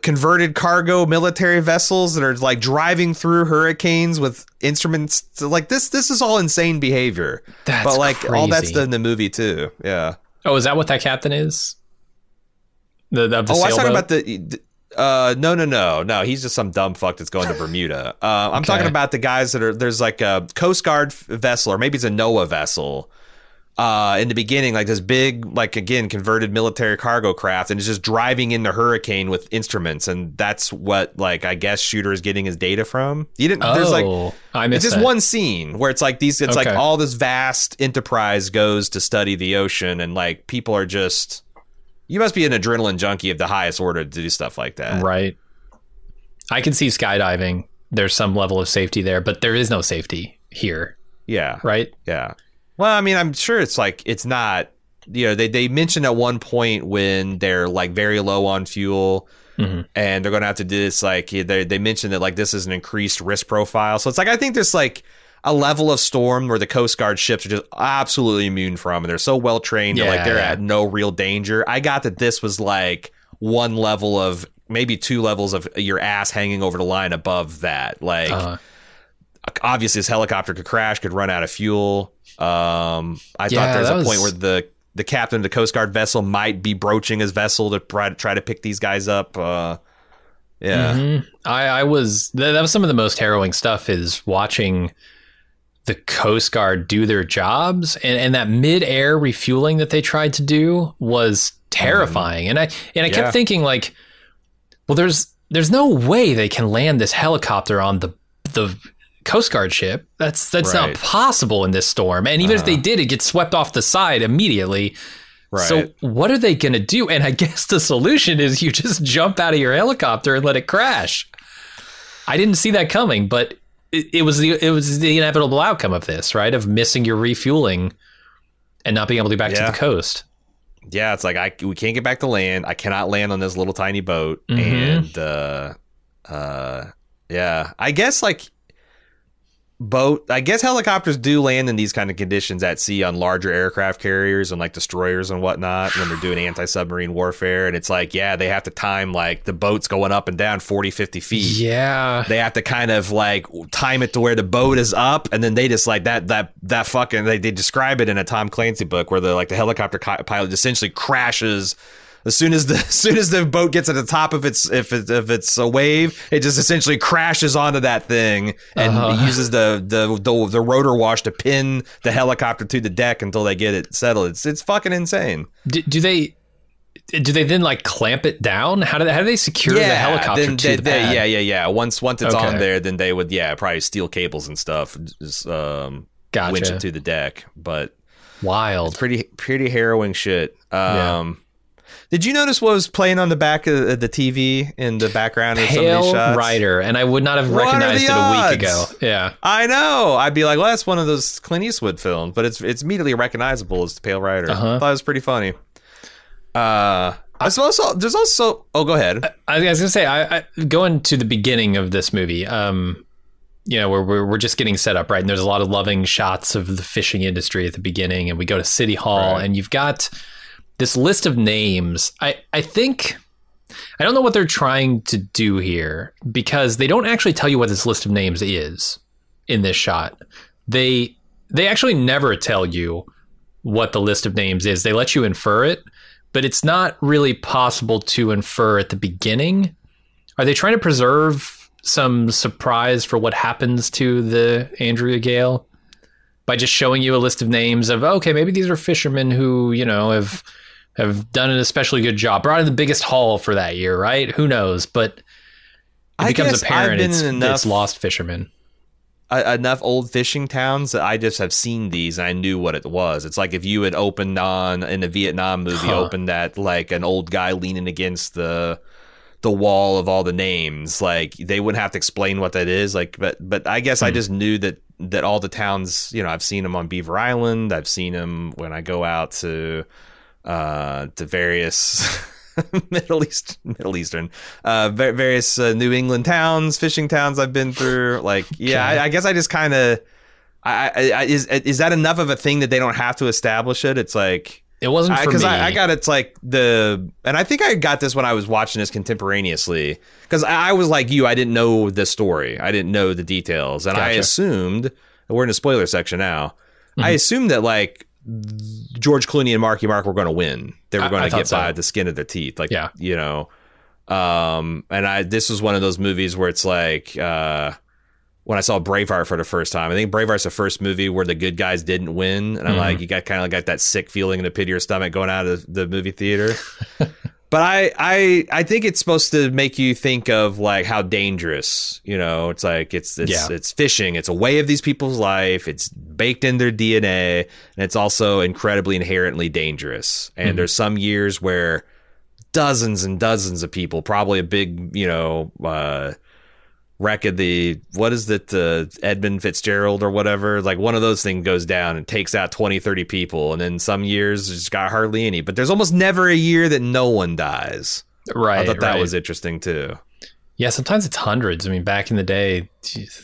converted cargo military vessels that are like driving through hurricanes with instruments like this this is all insane behavior That's but like all that's crazy. done in the movie too yeah Oh, is that what that captain is? The, the, the oh i was talking about the uh no no no. No he's just some dumb fuck that's going to bermuda. Uh i'm talking about the guys that are there's like a coast guard vessel or maybe it's a noaa vessel uh in the beginning like this big like again converted military cargo craft and it's just driving in the hurricane with instruments and that's what like i guess shooter is getting his data from. You didn't Oh, there's like I it's missed just that. one scene where it's like these it's like all this vast enterprise goes to study the ocean and like people are just you must be an adrenaline junkie of the highest order to do stuff like that Right. I can see skydiving. There's some level of safety there, but there is no safety here, yeah right? yeah well i mean i'm sure it's like it's not you know they, they mentioned at one point when they're like very low on fuel Mhm. and they're going to have to do this like they, they mentioned that like this is an increased risk profile so it's like i think there's like a level of storm where the coast guard ships are just absolutely immune from and they're so well trained that like they're yeah. at no real danger i got that this was like one level of maybe two levels of your ass hanging over the line above that like Uh, obviously this helicopter could crash, could run out of fuel. Um, I Yeah, thought there was a point was- where the the captain of the Coast Guard vessel might be broaching his vessel to try, try to pick these guys up. Uh, yeah, mhm. I, I was that was some of the most harrowing stuff is watching the Coast Guard do their jobs and, and that mid-air refueling that they tried to do was terrifying. And I and I Yeah. kept thinking like, well, there's there's no way they can land this helicopter on the the Coast Guard ship. That's that's Right. not possible in this storm. And even if they uh-huh. did, it gets swept off the side immediately. right. So what are they going to do? And I guess the solution is you just jump out of your helicopter and let it crash. I didn't see that coming, but it, it was the it was the inevitable outcome of this, right? Of missing your refueling and not being able to get back Yeah. to the coast. yeah, it's like I we can't get back to land. I cannot land on this little tiny boat, Mhm. and uh, uh, yeah, I guess like boat. I guess helicopters do land in these kind of conditions at sea on larger aircraft carriers and like destroyers and whatnot when they're doing anti submarine warfare. And it's like, yeah, they have to time like the boat's going up and down 40, 50 feet. Yeah. They have to kind of like time it to where the boat is up, and then they just like that that that fucking they, they describe it in a Tom Clancy book where the like the helicopter pilot essentially crashes as soon as the as soon as the boat gets at the top of its if it, if it's a wave, it just essentially crashes onto that thing and uh-huh. uses the, the the the rotor wash to pin the helicopter to the deck until they get it settled. It's it's fucking insane. Do, do they? Do they then like clamp it down? How do they, how do they secure yeah, the helicopter then, to they, the they, Yeah, yeah, yeah. Once once it's okay. on there, then they would yeah probably steal cables and stuff, just um, gotcha. winch it to the deck. But wild, pretty pretty harrowing shit. Um, yeah. Did you notice what was playing on the back of the TV in the background of some of these shots? Rider, and I would not have what recognized it a week ago. Yeah, I know. I'd be like, well, that's one of those Clint Eastwood films, but it's it's immediately recognizable as the Pale Rider. Uh-huh. I thought it was pretty funny. Uh, there's also there's also oh, go ahead. I, I was gonna say, I, I going to the beginning of this movie. Um, you know, we're, we're, we're just getting set up, right? And there's a lot of loving shots of the fishing industry at the beginning. And we go to City Hall, right. and you've got this list of names, I, I think I don't know what they're trying to do here because they don't actually tell you what this list of names is in this shot. They they actually never tell you what the list of names is. They let you infer it, but it's not really possible to infer at the beginning. Are they trying to preserve some surprise for what happens to the Andrea Gail by just showing you a list of names of okay, maybe these are fishermen who, you know, have have done an especially good job. Brought in the biggest haul for that year, right? Who knows? But it I becomes apparent it's, enough, it's lost fishermen. enough old fishing towns that I just have seen these and I knew what it was. It's like if you had opened on in a Vietnam movie, huh. opened that like an old guy leaning against the the wall of all the names. Like they wouldn't have to explain what that is. Like, but but I guess hmm. I just knew that that all the towns. You know, I've seen them on Beaver Island. I've seen them when I go out to uh, to various Middle East, Middle Eastern, uh, various uh, New England towns, fishing towns I've been through. Like, yeah, I, I guess I just kind of, I, I, is is that enough of a thing that they don't have to establish it? It's like it wasn't because I, I, got it's like the, and I think I got this when I was watching this contemporaneously because I, I, was like you, I didn't know the story, I didn't know the details, and gotcha. I assumed we're in the spoiler section now. Mm-hmm. I assumed that like George Clooney and Marky Mark were going to win. They were going to get so. by the skin of their teeth. Like, yeah. you know, um, and I, this was one of those movies where it's like, uh, when I saw Braveheart for the first time, I think Braveheart's the first movie where the good guys didn't win. And I'm mm-hmm. like, you got kind of like got that sick feeling in the pit of your stomach going out of the movie theater. but I, I I think it's supposed to make you think of like how dangerous, you know, it's like it's it's yeah. it's fishing. It's a way of these people's life. It's baked in their DNA, and it's also incredibly inherently dangerous. And mm-hmm. there's some years where dozens and dozens of people, probably a big, you know, uh, wreck of the what is it uh, edmund fitzgerald or whatever? Like one of those things goes down and takes out 20 30 people. And then some years it's got hardly any. But there's almost never a year that no one dies. Right i thought that right. was interesting too. Yeah sometimes it's hundreds. I mean back in the day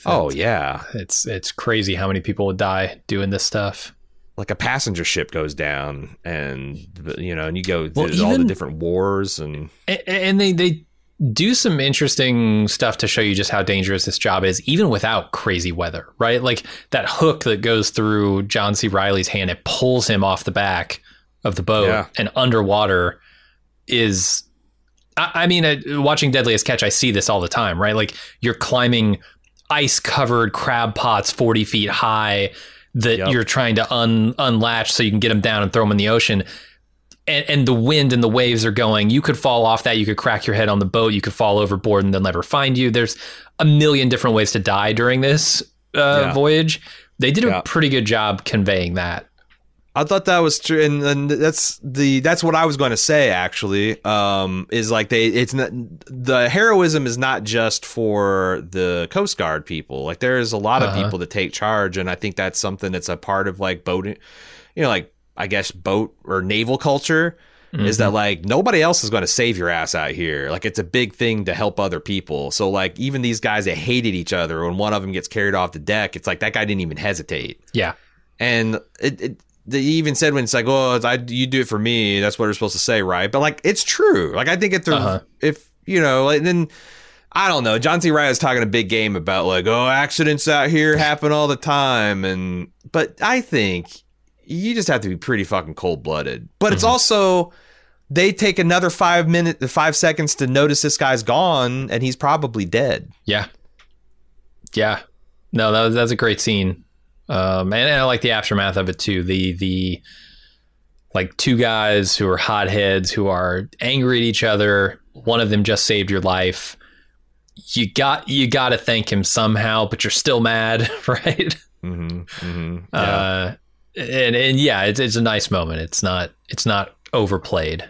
oh yeah. It's it's crazy how many people would die doing this stuff. Like a passenger ship goes down and you know and you go well, even, all the different wars and and they they do some interesting stuff to show you just how dangerous this job is, even without crazy weather, right? Like that hook that goes through John C. Reilly's hand, it pulls him off the back of the boat yeah. and underwater is. I, I mean, uh, watching Deadliest Catch, I see this all the time, right? Like you're climbing ice covered crab pots 40 feet high that yep. you're trying to un, unlatch so you can get them down and throw them in the ocean and, and, the wind and the waves are going, you could fall off that. You could crack your head on the boat. You could fall overboard and they'll never find you. There's a million different ways to die during this uh, yeah. voyage. They did yeah. a pretty good job conveying that. I thought that was true, and, and that's the that's what I was going to say. Actually, um, is like they it's not the heroism is not just for the Coast Guard people. Like there is a lot of uh-huh. people that take charge, and I think that's something that's a part of like boating. You know, like I guess boat or naval culture is that like nobody else is going to save your ass out here. Like it's a big thing to help other people. So like even these guys that hated each other when one of them gets carried off the deck, it's like that guy didn't even hesitate. Yeah. And it, it they even said when it's like, "Oh, I, you do it for me." That's what they're supposed to say, right? But like, it's true. Like, I think if, uh-huh. if you know, like, then I don't know. John C. Reilly's talking a big game about like, oh, accidents out here happen all the time, and but I think you just have to be pretty fucking cold blooded. But mm-hmm. it's also they take another five minutes, five seconds to notice this guy's gone, and he's probably dead. Yeah, yeah. No, that was that's a great scene. Um, and, and I like the aftermath of it too. The the like two guys who are hotheads who are angry at each other. One of them just saved your life. You got you got to thank him somehow, but you're still mad, right? Mm-hmm, mm-hmm, yeah. Uh, and and yeah, it's it's a nice moment. It's not it's not overplayed.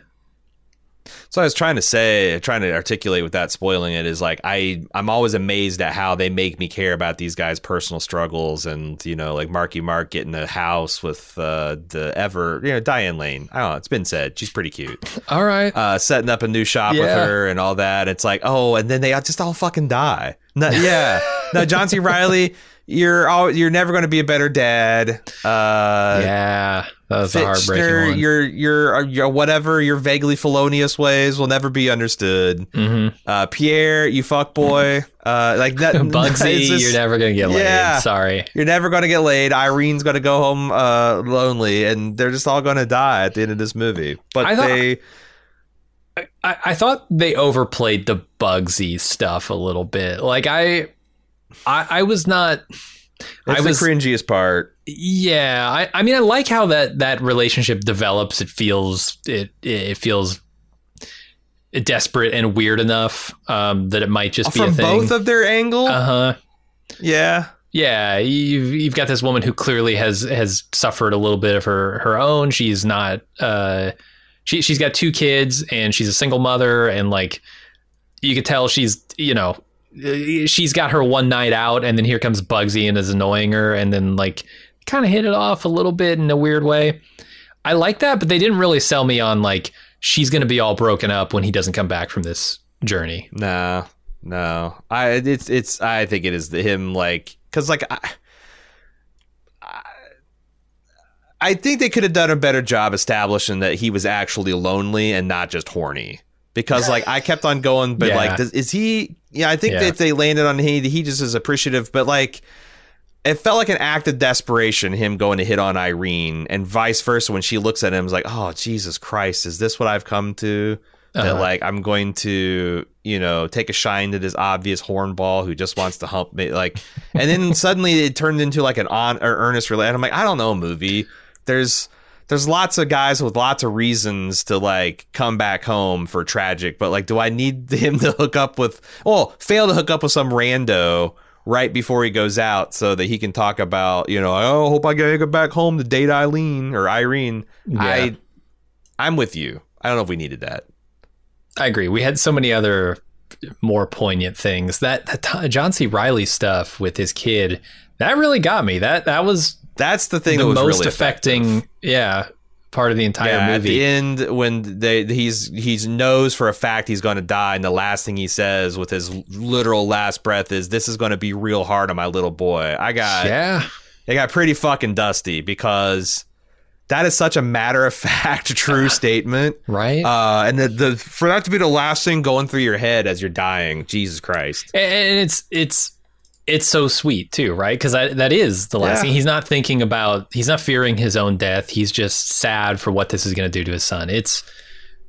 So I was trying to say, trying to articulate without spoiling it is like I I'm always amazed at how they make me care about these guys' personal struggles and you know like Marky Mark getting a house with uh, the ever you know Diane Lane. I don't know. It's been said she's pretty cute. All right, uh, setting up a new shop yeah. with her and all that. It's like oh, and then they just all fucking die. No, yeah, no John C. Reilly you're you're never going to be a better dad. Uh, yeah, that was Fichtner, a heartbreaking one. Your your your whatever your vaguely felonious ways will never be understood. Mm-hmm. Uh, Pierre, you fuck boy. Uh, like that. Bugsy, just, you're never gonna get laid. Yeah, Sorry, you're never gonna get laid. Irene's gonna go home uh, lonely, and they're just all gonna die at the end of this movie. But I they. I, I thought they overplayed the Bugsy stuff a little bit. Like I I, I was not. That's I was, the cringiest part. Yeah, I, I mean, I like how that that relationship develops. It feels it it feels desperate and weird enough um, that it might just be a thing. both of their angle. Uh huh. Yeah. Yeah, you've you've got this woman who clearly has has suffered a little bit of her her own. She's not. Uh, she she's got two kids and she's a single mother and like you could tell she's you know she's got her one night out, and then here comes Bugsy and is annoying her, and then like kind of hit it off a little bit in a weird way. I like that, but they didn't really sell me on like she's going to be all broken up when he doesn't come back from this journey. No, no, I it's it's I think it is him like because like I. I think they could have done a better job establishing that he was actually lonely and not just horny because like I kept on going, but yeah. like, does, is he? Yeah, I think yeah. that they landed on he, he just is appreciative, but like. It felt like an act of desperation, him going to hit on Irene, and vice versa. When she looks at him, is like, "Oh Jesus Christ, is this what I've come to? Uh-huh. That like I'm going to, you know, take a shine to this obvious hornball who just wants to hump me, like." And then suddenly it turned into like an on or earnest relation. I'm like, I don't know, movie. There's there's lots of guys with lots of reasons to like come back home for tragic, but like, do I need him to hook up with, well, fail to hook up with some rando right before he goes out so that he can talk about, you know, oh, hope I get back home to date Eileen or Irene. Yeah. I, I'm with you. I don't know if we needed that. I agree. We had so many other more poignant things. That, that John C. Reilly stuff with his kid, that really got me. That that was that's the thing the that most really affecting. Yeah, part of the entire yeah, movie. At the end, when they he's he's knows for a fact he's going to die, and the last thing he says with his literal last breath is, "This is going to be real hard on my little boy." I got yeah, it got pretty fucking dusty because that is such a matter of fact true statement, right? Uh, and the, the for that to be the last thing going through your head as you're dying, Jesus Christ! And it's it's it's so sweet too, right? Because that is the last yeah. thing. He's not thinking about. He's not fearing his own death. He's just sad for what this is going to do to his son. It's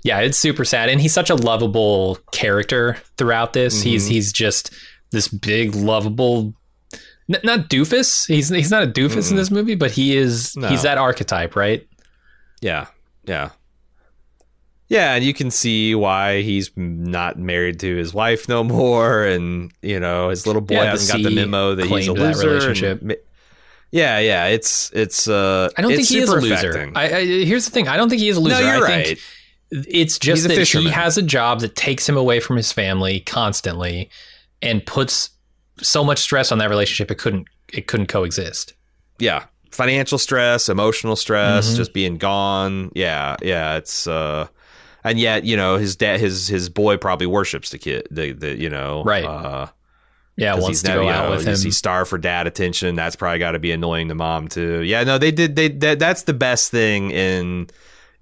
yeah, it's super sad, and he's such a lovable character throughout this. Mm-hmm. He's he's just this big lovable. N- not doofus. He's he's not a doofus mm in this movie, but he is. No. He's that archetype, right? Yeah, yeah. Yeah, and you can see why he's not married to his wife no more, and you know his little boy yeah, hasn't got the memo that he's a loser. Relationship. And, yeah, yeah, it's it's. Uh, I don't think he is a loser. I, I, here's the thing: I don't think he is a loser. No, you're I right. It's just that fisherman. he has a job that takes him away from his family constantly, and puts so much stress on that relationship it couldn't it couldn't coexist. Yeah, financial stress, emotional stress, mm-hmm. just being gone. Yeah, yeah, it's. uh and yet you know his dad, his his boy probably worships the kid. The the you know Right. Uh, Yeah, wants he's to go out know, with him. he starved for dad attention. That's probably got to be annoying to mom too. Yeah, no, they did. They that, that's the best thing in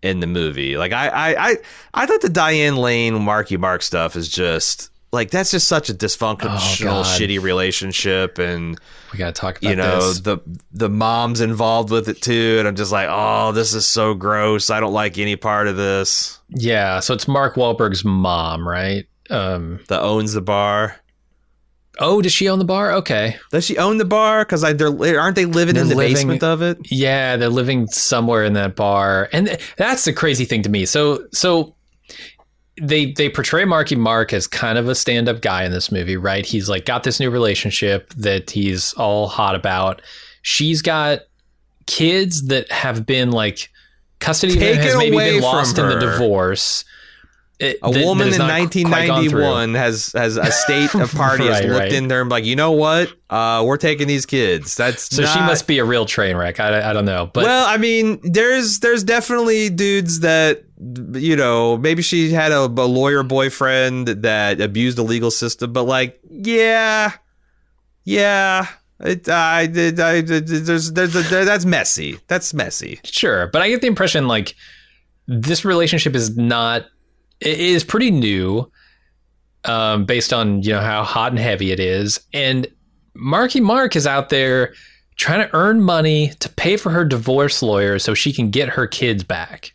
in the movie. Like I I I, I thought the Diane Lane Marky Mark stuff is just like that's just such a dysfunctional, Oh, shitty relationship, and we got to talk about you know this. the the mom's involved with it too. And I'm just like, oh, this is so gross. I don't like any part of this. Yeah, so it's Mark Wahlberg's mom, right? Um, That owns the bar. oh, does she own the bar? Okay. Does she own the bar? Because they're aren't they living They're in the living- basement of it? Yeah, they're living somewhere in that bar, and th- that's the crazy thing to me. So, so they they portray Marky Mark as kind of a stand up guy in this movie, right? He's like got this new relationship that he's all hot about. She's got kids that have been like custody Taken has maybe been lost in the divorce. It- A that- woman in not quite gone through. 1991 has has a state of party has looked right. in there and like, you know what? Uh, we're taking these kids. That's So she must be a real train wreck. I, I don't know, but well, I mean, there's there's definitely dudes that you know maybe she had a, a lawyer boyfriend that abused the legal system, but like, yeah, yeah. It, I, did I, did- there's, there's, there, that's messy. That's messy. Sure, but I get the impression like this relationship is not it is pretty new um based on you know how hot and heavy it is and Marky Mark is out there trying to earn money to pay for her divorce lawyer so she can get her kids back.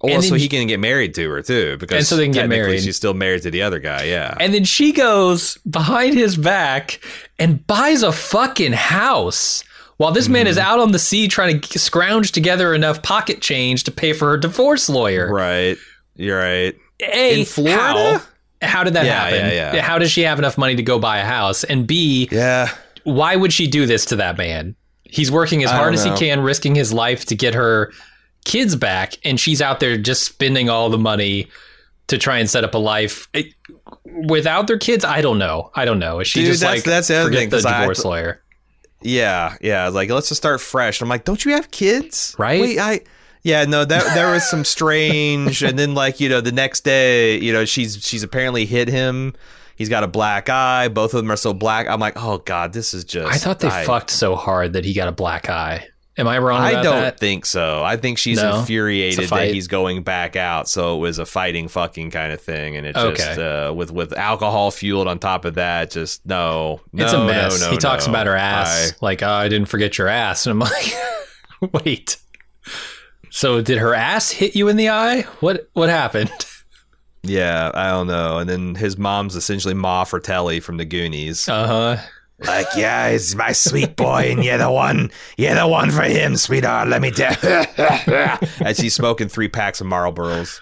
Well, And so he can get married to her too, because And so they can get married. She's still married to the other guy. Yeah. And then she goes behind his back and buys a fucking house. While this man is Mm-hmm. out on the sea trying to scrounge together enough pocket change to pay for her divorce lawyer. right. You're right. A, In Florida? How, how did that Yeah, happen? yeah, yeah. How does she have enough money to go buy a house? And B, Yeah. why would she do this to that man? He's working as hard as he can, risking his life to get her kids back, and she's out there just spending all the money to try and set up a life It- without their kids. I don't know. I don't know. Is she Dude, just that's- like that's the forget thing, the 'cause I- divorce lawyer? Yeah. Yeah. Like, let's just start fresh. I'm like, don't you have kids? Right? Wait, I. Yeah, no, that there was some strange, and then like you know, the next day, you know, she's she's apparently hit him. He's got a black eye. Both of them are so black. I'm like, oh god, this is just. I thought they I, fucked so hard that he got a black eye. Am I wrong I don't that? think so. I think she's No? Infuriated that he's going back out. So it was a fighting fucking kind of thing, and it just uh, with with alcohol fueled on top of that. Just no, no, it's a mess. No, no, he talks about her ass, I- like, oh, I didn't forget your ass. And I'm like, wait. So did her ass hit you in the eye? What what happened? yeah, I don't know. And then his mom's essentially Ma Fratelli from the Goonies. Uh huh. Like, yeah, he's my sweet boy, and you're the one. You're the one for him, sweetheart. Let me tell. As she's smoking three packs of Marlboros.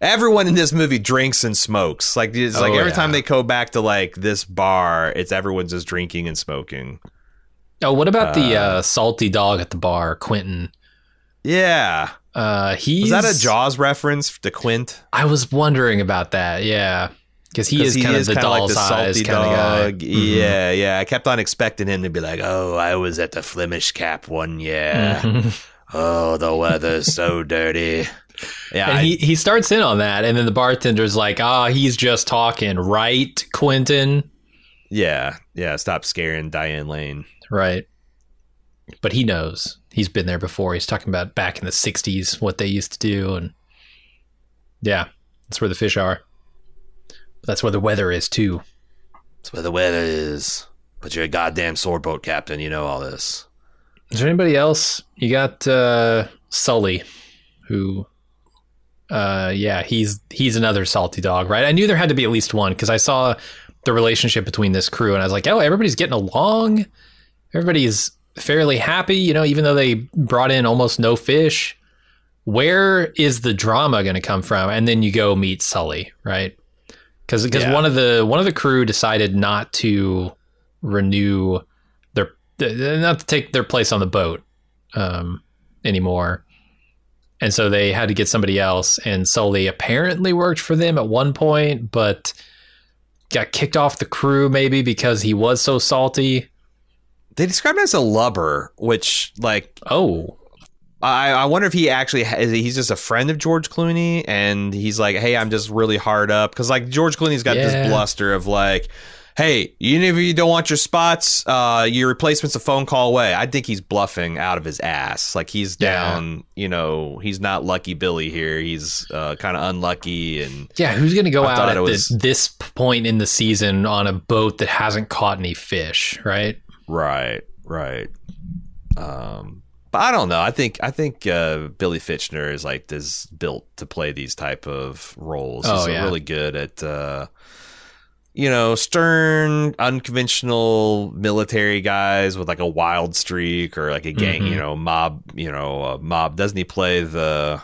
Everyone in this movie drinks and smokes. Like it's like Oh, every yeah. time they go back to like this bar, it's everyone's just drinking and smoking. Oh, what about the uh, salty dog at the bar, Quentin? Yeah. Uh, he's Was that a Jaws reference to Quint? I was wondering about that. Yeah, because he is kind of the doll size kind of guy. Mhm. Yeah, yeah. I kept on expecting him to be like, "Oh, I was at the Flemish Cap one year. Mhm. Oh, the weather's so dirty." Yeah, And I- he, he starts in on that, and then the bartender's like, "Ah, he's just talking, right, Quentin?" yeah, yeah. Stop scaring Diane Lane. Right. But he knows. He's been there before. He's talking about back in the 60s, what they used to do. And yeah, that's where the fish are. That's where the weather is, too. That's where the weather is. But you're a goddamn sword boat captain. You know all this. Is there anybody else? You got uh, Sully, who, uh, yeah, he's he's another salty dog, right? I knew there had to be at least one because I saw the relationship between this crew, and I was like, oh, everybody's getting along. Everybody's fairly happy, you know, even though they brought in almost no fish. Where is the drama going to come from? And then you go meet Sully, right? Because because Yeah. one of the one of the crew decided not to renew their not to take their place on the boat um, anymore, and so they had to get somebody else. And Sully apparently worked for them at one point, but got kicked off the crew maybe because he was so salty. They described him as a lubber, which like Oh, I, I wonder if he actually is he's just a friend of George Clooney and he's like, hey, I'm just really hard up because like George Clooney's got Yeah. this bluster of like, hey, even if you don't want your spots, uh, your replacement's a phone call away. I think he's bluffing out of his ass. Like he's Yeah. down, you know, he's not lucky Billy here. He's uh, kind of unlucky and Yeah, who's going to go I out at was- this, this point in the season on a boat that hasn't caught any fish, right? Right, right. Um, but I don't know. I think I think uh, Billy Fichtner is like is built to play these type of roles. Oh, He's yeah. really good at uh, you know stern, unconventional military guys with like a wild streak or like a gang, Mhm. you know, mob, you know, uh, mob. Doesn't he play the?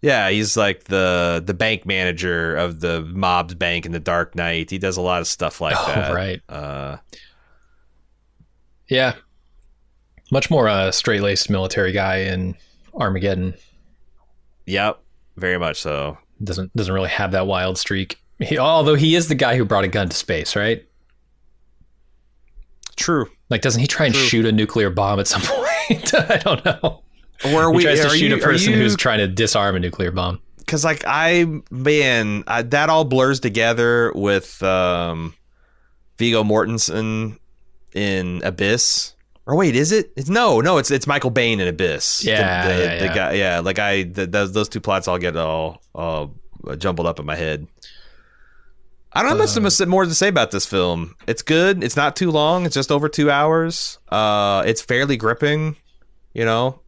Yeah, he's like the the bank manager of the mob's bank in the Dark Knight. He does a lot of stuff like Oh, that. right. Uh, Yeah. Much more a straight laced military guy in Armageddon. Yep, very much so. Doesn't doesn't really have that wild streak. He, although he is the guy who brought a gun to space, right? True. Like, doesn't he try and True. shoot a nuclear bomb at some point? I don't know. Or He we tries to shoot you, a person you, who's trying to disarm a nuclear bomb. because like I man I, that all blurs together with um, Viggo Mortensen in Abyss. Or wait, is it? It's no, no. It's it's Michael Biehn in Abyss. Yeah, the, the, yeah, the yeah. guy. Yeah, like I th those those two plots all get all all jumbled up in my head. I don't have Uh, much more to say about this film. It's good. It's not too long. It's just over two hours. Uh, it's fairly gripping. You know,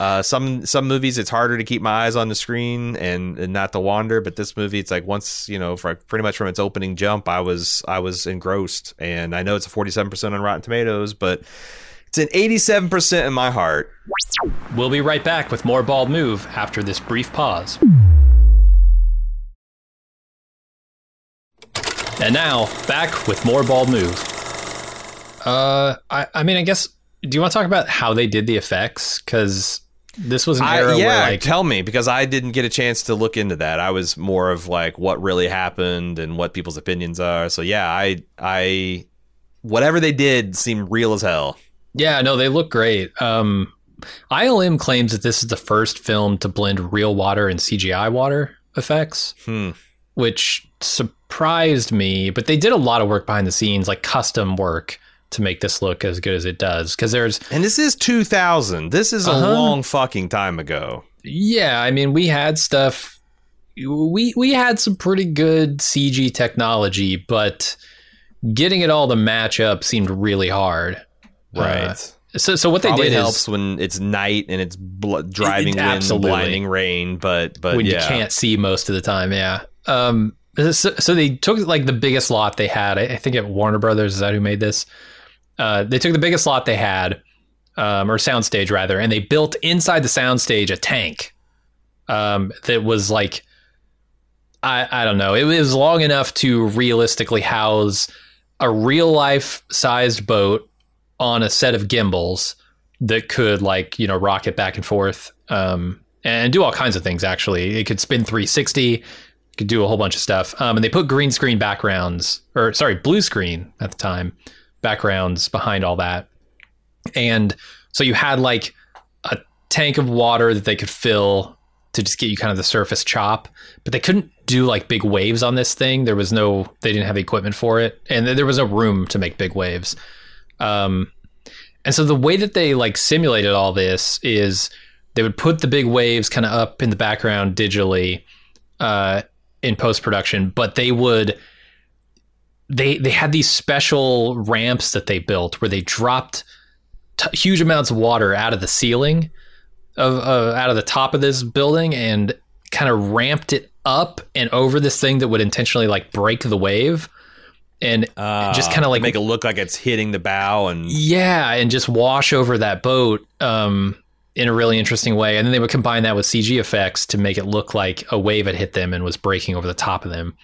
uh, some some movies it's harder to keep my eyes on the screen and, and not to wander. But this movie, it's like once you know, for pretty much from its opening jump, I was I was engrossed. And I know it's a forty seven percent on Rotten Tomatoes, but it's an eighty seven percent in my heart. We'll be right back with more Bald Move after this brief pause. And now, back with more Bald Move. Uh, I, I mean, I guess, do you want to talk about how they did the effects? Because this was an I, era yeah, where, like, tell me because I didn't get a chance to look into that. I was more of like what really happened and what people's opinions are. So yeah, I I whatever they did seemed real as hell. Yeah, no, they look great. Um, ILM claims that this is the first film to blend real water and CGI water effects, Hmm. which surprised me. But they did a lot of work behind the scenes, like custom work, to make this look as good as it does. Because there's, And this is 2000. This is a Uh-huh. long fucking time ago. yeah, I mean, we had stuff. We we had some pretty good CG technology, but getting it all to match up seemed really hard. Right. Uh, so so what they did helps is when it's night and it's bl- driving wind, blinding rain, but but when yeah. you can't see most of the time. Yeah. Um. So, so they took like the biggest lot they had. I, I think at Warner Brothers is that who made this. Uh, they took the biggest lot they had, um, or soundstage rather, and they built inside the soundstage a tank. Um, that was like, I I don't know. It was long enough to realistically house a real life sized boat on a set of gimbals that could like you know rocket back and forth um, and do all kinds of things. Actually, it could spin 360, could do a whole bunch of stuff. Um, and they put green screen backgrounds, or sorry, blue screen at the time backgrounds behind all that. And so you had like a tank of water that they could fill to just get you kind of the surface chop, but they couldn't do like big waves on this thing. There was no, they didn't have equipment for it, and there was no room to make big waves. Um, and so the way that they like simulated all this is they would put the big waves kind of up in the background digitally uh, in post production, but they would they they had these special ramps that they built where they dropped t- huge amounts of water out of the ceiling of uh, out of the top of this building and kind of ramped it up and over this thing that would intentionally like break the wave and Uh, just kinda like- make it look like it's hitting the bow and yeah, and just wash over that boat um, in a really interesting way. And then they would combine that with CG effects to make it look like a wave had hit them and was breaking over the top of them,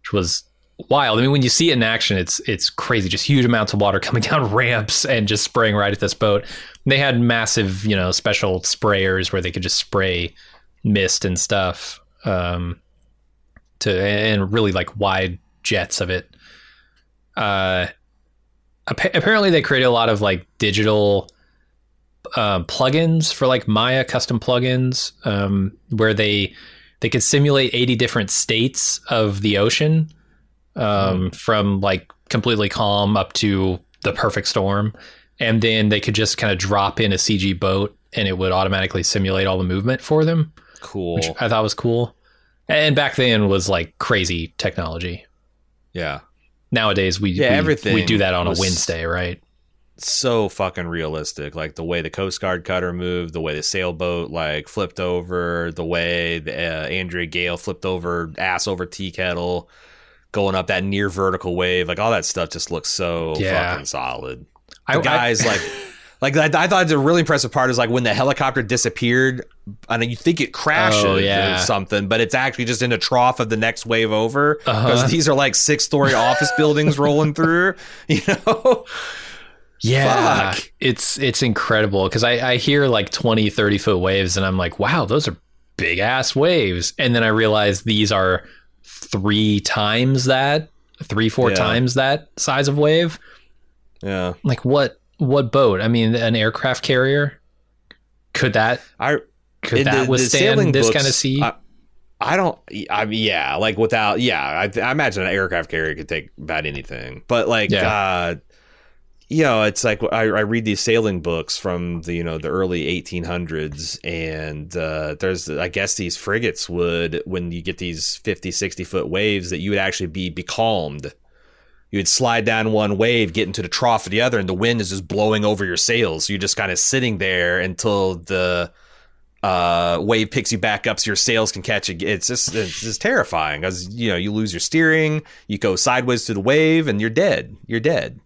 which was wild. I mean, when you see it in action, it's it's crazy. Just huge amounts of water coming down ramps and just spraying right at this boat. They had massive, you know, special sprayers where they could just spray mist and stuff um, to and really like wide jets of it. Uh, appa- apparently they created a lot of like digital uh, plugins for like Maya custom plugins um, where they they could simulate 80 different states of the ocean um, from like completely calm up to the perfect storm. And then they could just kind of drop in a CG boat and it would automatically simulate all the movement for them, Cool. which I thought was cool. And back then was like crazy technology. yeah. Nowadays we Yeah, we, everything we do that on a Wednesday, right? so fucking realistic. Like the way the Coast Guard cutter moved, the way the sailboat like flipped over, the way the, uh, Andrea Gail flipped over ass over tea kettle, going up that near vertical wave. Like all that stuff just looks so Yeah. fucking solid. The I- guys like. Like I, I thought the really impressive part is like when the helicopter disappeared, and you think it crashed Oh, yeah. or something, but it's actually just in a trough of the next wave over because Uh-huh. these are like six story office buildings rolling through. You know, Yeah, Fuck. it's it's incredible because I, I hear like 20, 30 foot waves and I'm like, wow, those are big ass waves. And then I realize these are three times that, three, four Yeah. times that size of wave. yeah. Like what what boat? I mean, an aircraft carrier? Could that I could that the- the withstand sailing this books, kind of sea? I, I don't. I mean, yeah, like without, yeah, I, I imagine an aircraft carrier could take about anything, but like, Yeah. uh, you know, it's like I, I read these sailing books from the you know the early 1800s, and uh, there's I guess these frigates would when you get these 50, 60 foot waves that you would actually be becalmed. You would slide down one wave, get into the trough of the other, and the wind is just blowing over your sails. You're just kind of sitting there until the uh, wave picks you back up so your sails can catch it. It's just it's just terrifying because you know you lose your steering, you go sideways to the wave, and you're dead. You're dead.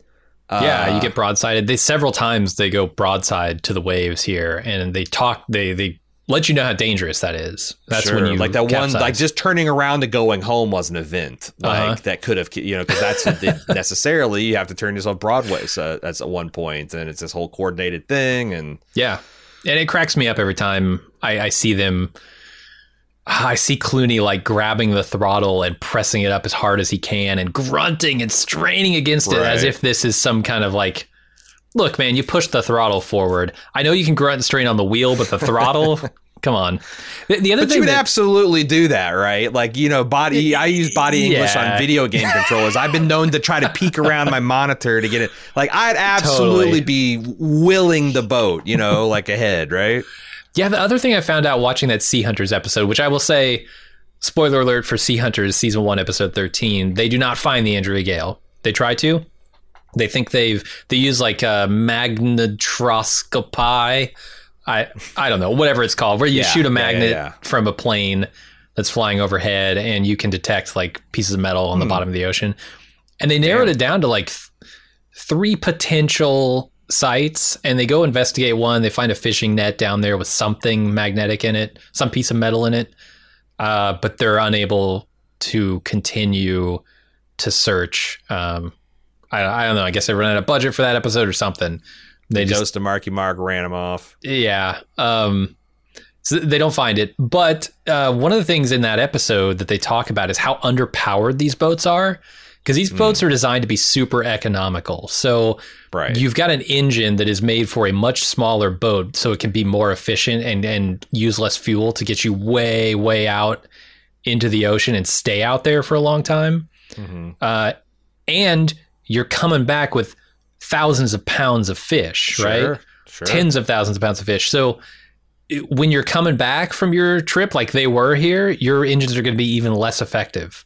Yeah, Uh, you get broadsided. They several times they go broadside to the waves here, and they talk. They they let you know how dangerous that is. That's sure. when you like that one, like just turning around and going home was an event. Like Uh-huh. that could have, you know, because that's necessarily you have to turn yourself Broadway. So that's at one point, and it's this whole coordinated thing, and Yeah. And it cracks me up every time I, I see them. I see Clooney like grabbing the throttle and pressing it up as hard as he can and grunting and straining against it as if this is some kind of like, look, man, you push the throttle forward. I know you can grunt and strain on the wheel, but the throttle, come on. The, the other But thing you would that- absolutely do that, right? Like, you know, body, I use body English Yeah. on video game controllers. I've been known to try to peek around my monitor to get it. Like, I'd absolutely Totally. be willing the boat, you know, like ahead, right? Yeah, the other thing I found out watching that Sea Hunters episode, which I will say, spoiler alert for Sea Hunters season one, episode thirteen, they do not find the Andrea Gail. They try to. They think they've they use like a magnetroscopy. I I don't know whatever it's called, where you Yeah, shoot a magnet yeah, yeah. from a plane that's flying overhead, and you can detect like pieces of metal on the bottom of the ocean. And they narrowed Hmm. Damn. it down to like th- three potential sites and they go investigate one they find a fishing net down there with something magnetic in it some piece of metal in it uh, but they're unable to continue to search um, I, I don't know i guess they ran out of budget for that episode or something they just Ghost of Marky Mark ran him off. yeah. Um, so they don't find it. But uh, one of the things in that episode that they talk about is how underpowered these boats are. Because these boats are designed to be super economical. So Right. you've got an engine that is made for a much smaller boat so it can be more efficient and, and use less fuel to get you way, way out into the ocean and stay out there for a long time. Mhm. Uh, and you're coming back with thousands of pounds of fish, right? Sure. Sure. tens of thousands of pounds of fish. So when you're coming back from your trip, like they were here, your engines are going to be even less effective,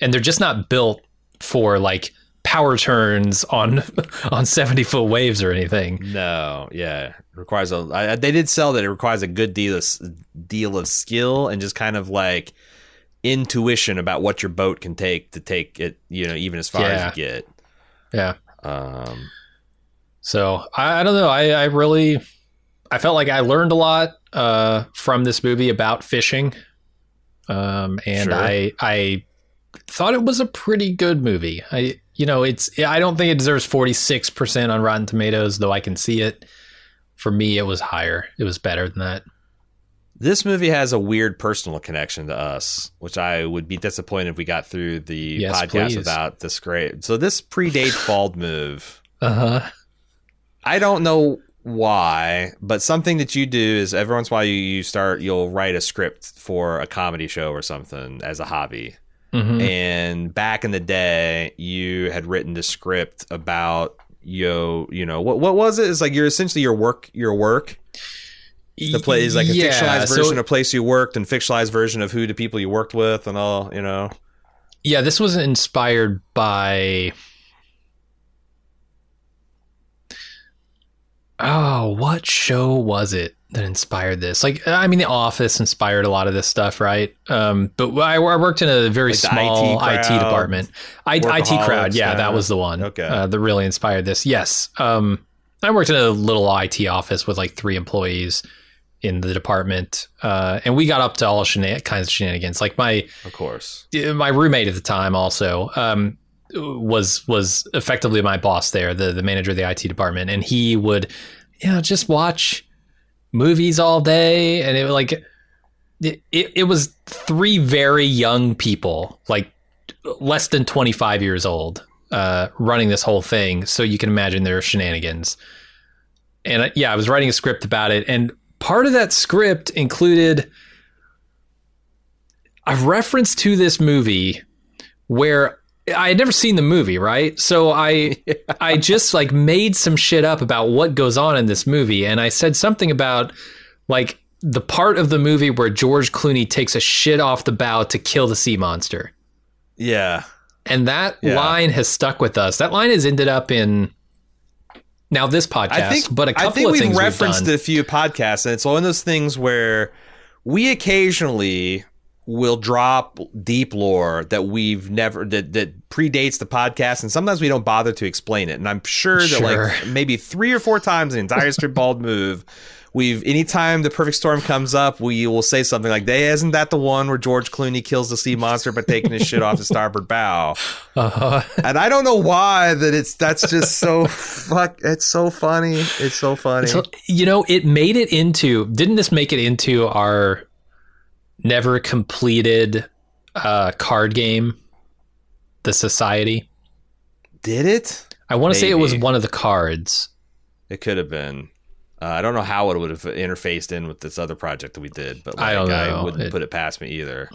and they're just not built for like power turns on on 70 foot waves or anything. No, yeah, it requires a. I, they did sell that it requires a good deal of deal of skill and just kind of like intuition about what your boat can take to take it. You know, even as far Yeah. as you get. Yeah. Um, So I, I don't know. I, I really I felt like I learned a lot uh, from this movie about fishing, um, and Sure. I I thought it was a pretty good movie. I you know it's I don't think it deserves forty six percent on Rotten Tomatoes, though I can see it. For me, it was higher. It was better than that. this movie has a weird personal connection to us, which I would be disappointed if we got through the Yes, podcast please. without this great. So this predates Bald Move. Uh huh. I don't know why, but something that you do is every once in a while you, you start you'll write a script for a comedy show or something as a hobby. Mhm. And back in the day, you had written the script about yo, you know what? What was it? It's like you're essentially your work, your work. The play is like a Yeah, fictionalized so- version of place you worked, and fictionalized version of who the people you worked with, and all. You know, Yeah, this was inspired by. Oh, what show was it that inspired this? Like, I mean, The Office inspired a lot of this stuff, right? Um, but I, I worked in a very Like small IT IT, department. I, IT crowd, yeah, that was the one Okay. uh, that really inspired this. Yes, um, I worked in a little IT office with like three employees in the department, uh, and we got up to all kinds of shenanigans. Like my of course. my roommate at the time also um, was was effectively my boss there, the the manager of the IT department, and he would you know just watch movies all day, and it was like it, it, was three very young people, like less than twenty five years old, uh, running this whole thing. So you can imagine their shenanigans. And uh, yeah, I was writing a script about it, and part of that script included a reference to this movie where I had never seen the movie, right? So I I just like made some shit up about what goes on in this movie and I said something about like the part of the movie where George Clooney takes a shit off the bow to kill the sea monster. Yeah, And that Yeah. line has stuck with us. That line has ended up in now this podcast, I think, but a couple I think of we've things referenced we've done. a few podcasts, and it's one of those things where we occasionally will drop deep lore that we've never that that predates the podcast, and sometimes we don't bother to explain it. And I'm sure that Sure. like maybe three or four times in the entire strip bald move. We've anytime the perfect storm comes up, we will say something like, "Hey, isn't that the one where George Clooney kills the sea monster by taking his shit off the starboard bow?" Uh-huh. And I don't know why that it's that's just so fuck. It's so funny. It's so funny. So, you know, it made it into. Didn't this make it into our never completed uh, card game, the Society? Did it? I want to say it was one of the cards. It could have been. Uh, I don't know how it would have interfaced in with this other project that we did, but like, I don't know. wouldn't It- put it past me either.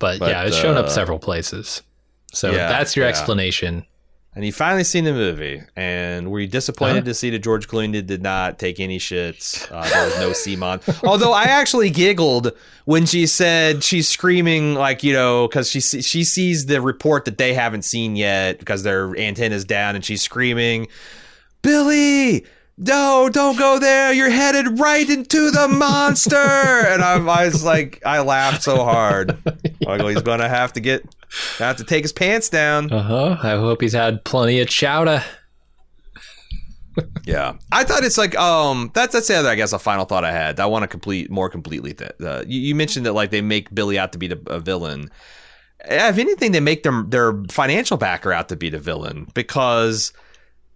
But, But, yeah, it's shown up uh, several places. So yeah, that's your yeah. explanation. And you finally seen the movie, and were you disappointed Uh-huh. to see that George Clooney did not take any shits? Uh, there was no Simon. Although I actually giggled when she said she's screaming like you know because she she sees the report that they haven't seen yet because their antenna's down, and she's screaming, "Billy!" No, don't go there. You're headed right into the monster. and I'm, I was like, I laughed so hard. I go, he's going to have to get, have to take his pants down. Uh huh. I hope he's had plenty of chowder. Yeah, I thought it's like um that's that's the other I guess a final thought I had. I want to complete more completely. That uh, you, you mentioned that like they make Billy out to be the, a villain. If anything, they make them their financial backer out to be the villain because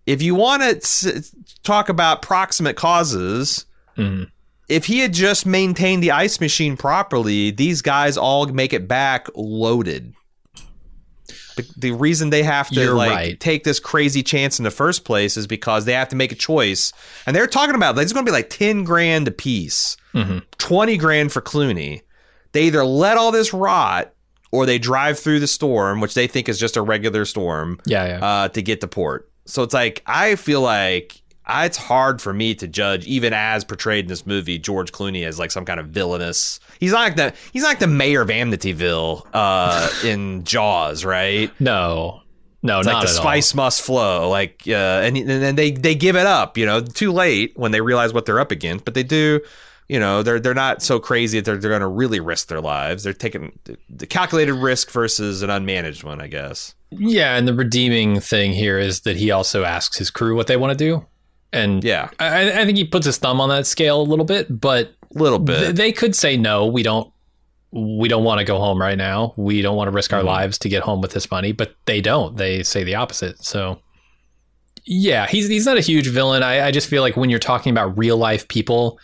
if you want to s- talk about proximate causes, Mhm. if he had just maintained the ice machine properly, these guys all make it back loaded. The, the reason they have to You're like right. take this crazy chance in the first place is because they have to make a choice, and they're talking about like, it's going to be like ten grand a piece, Mhm. twenty grand for Clooney. They either let all this rot or they drive through the storm, which they think is just a regular storm, Yeah, yeah. uh, to get to port. So it's like I feel like I, it's hard for me to judge, even as portrayed in this movie, George Clooney as like some kind of villainous. He's not like the he's not like the mayor of Amityville uh, in Jaws, right? no, no, It's not like the spice must flow, like uh, and and then they they give it up, you know, too late when they realize what they're up against, but they do. You know, they're they're not so crazy that they're, they're going to really risk their lives. They're taking the calculated risk versus an unmanaged one, I guess. Yeah, and the redeeming thing here is that he also asks his crew what they want to do, and Yeah, I, I think he puts his thumb on that scale a little bit. But a little bit. th- they could say no, we don't. We don't want to go home right now. We don't want to risk our Mhm. lives to get home with this money, but they don't. They say the opposite. So, yeah, he's he's not a huge villain. I, I just feel like when you're talking about real life people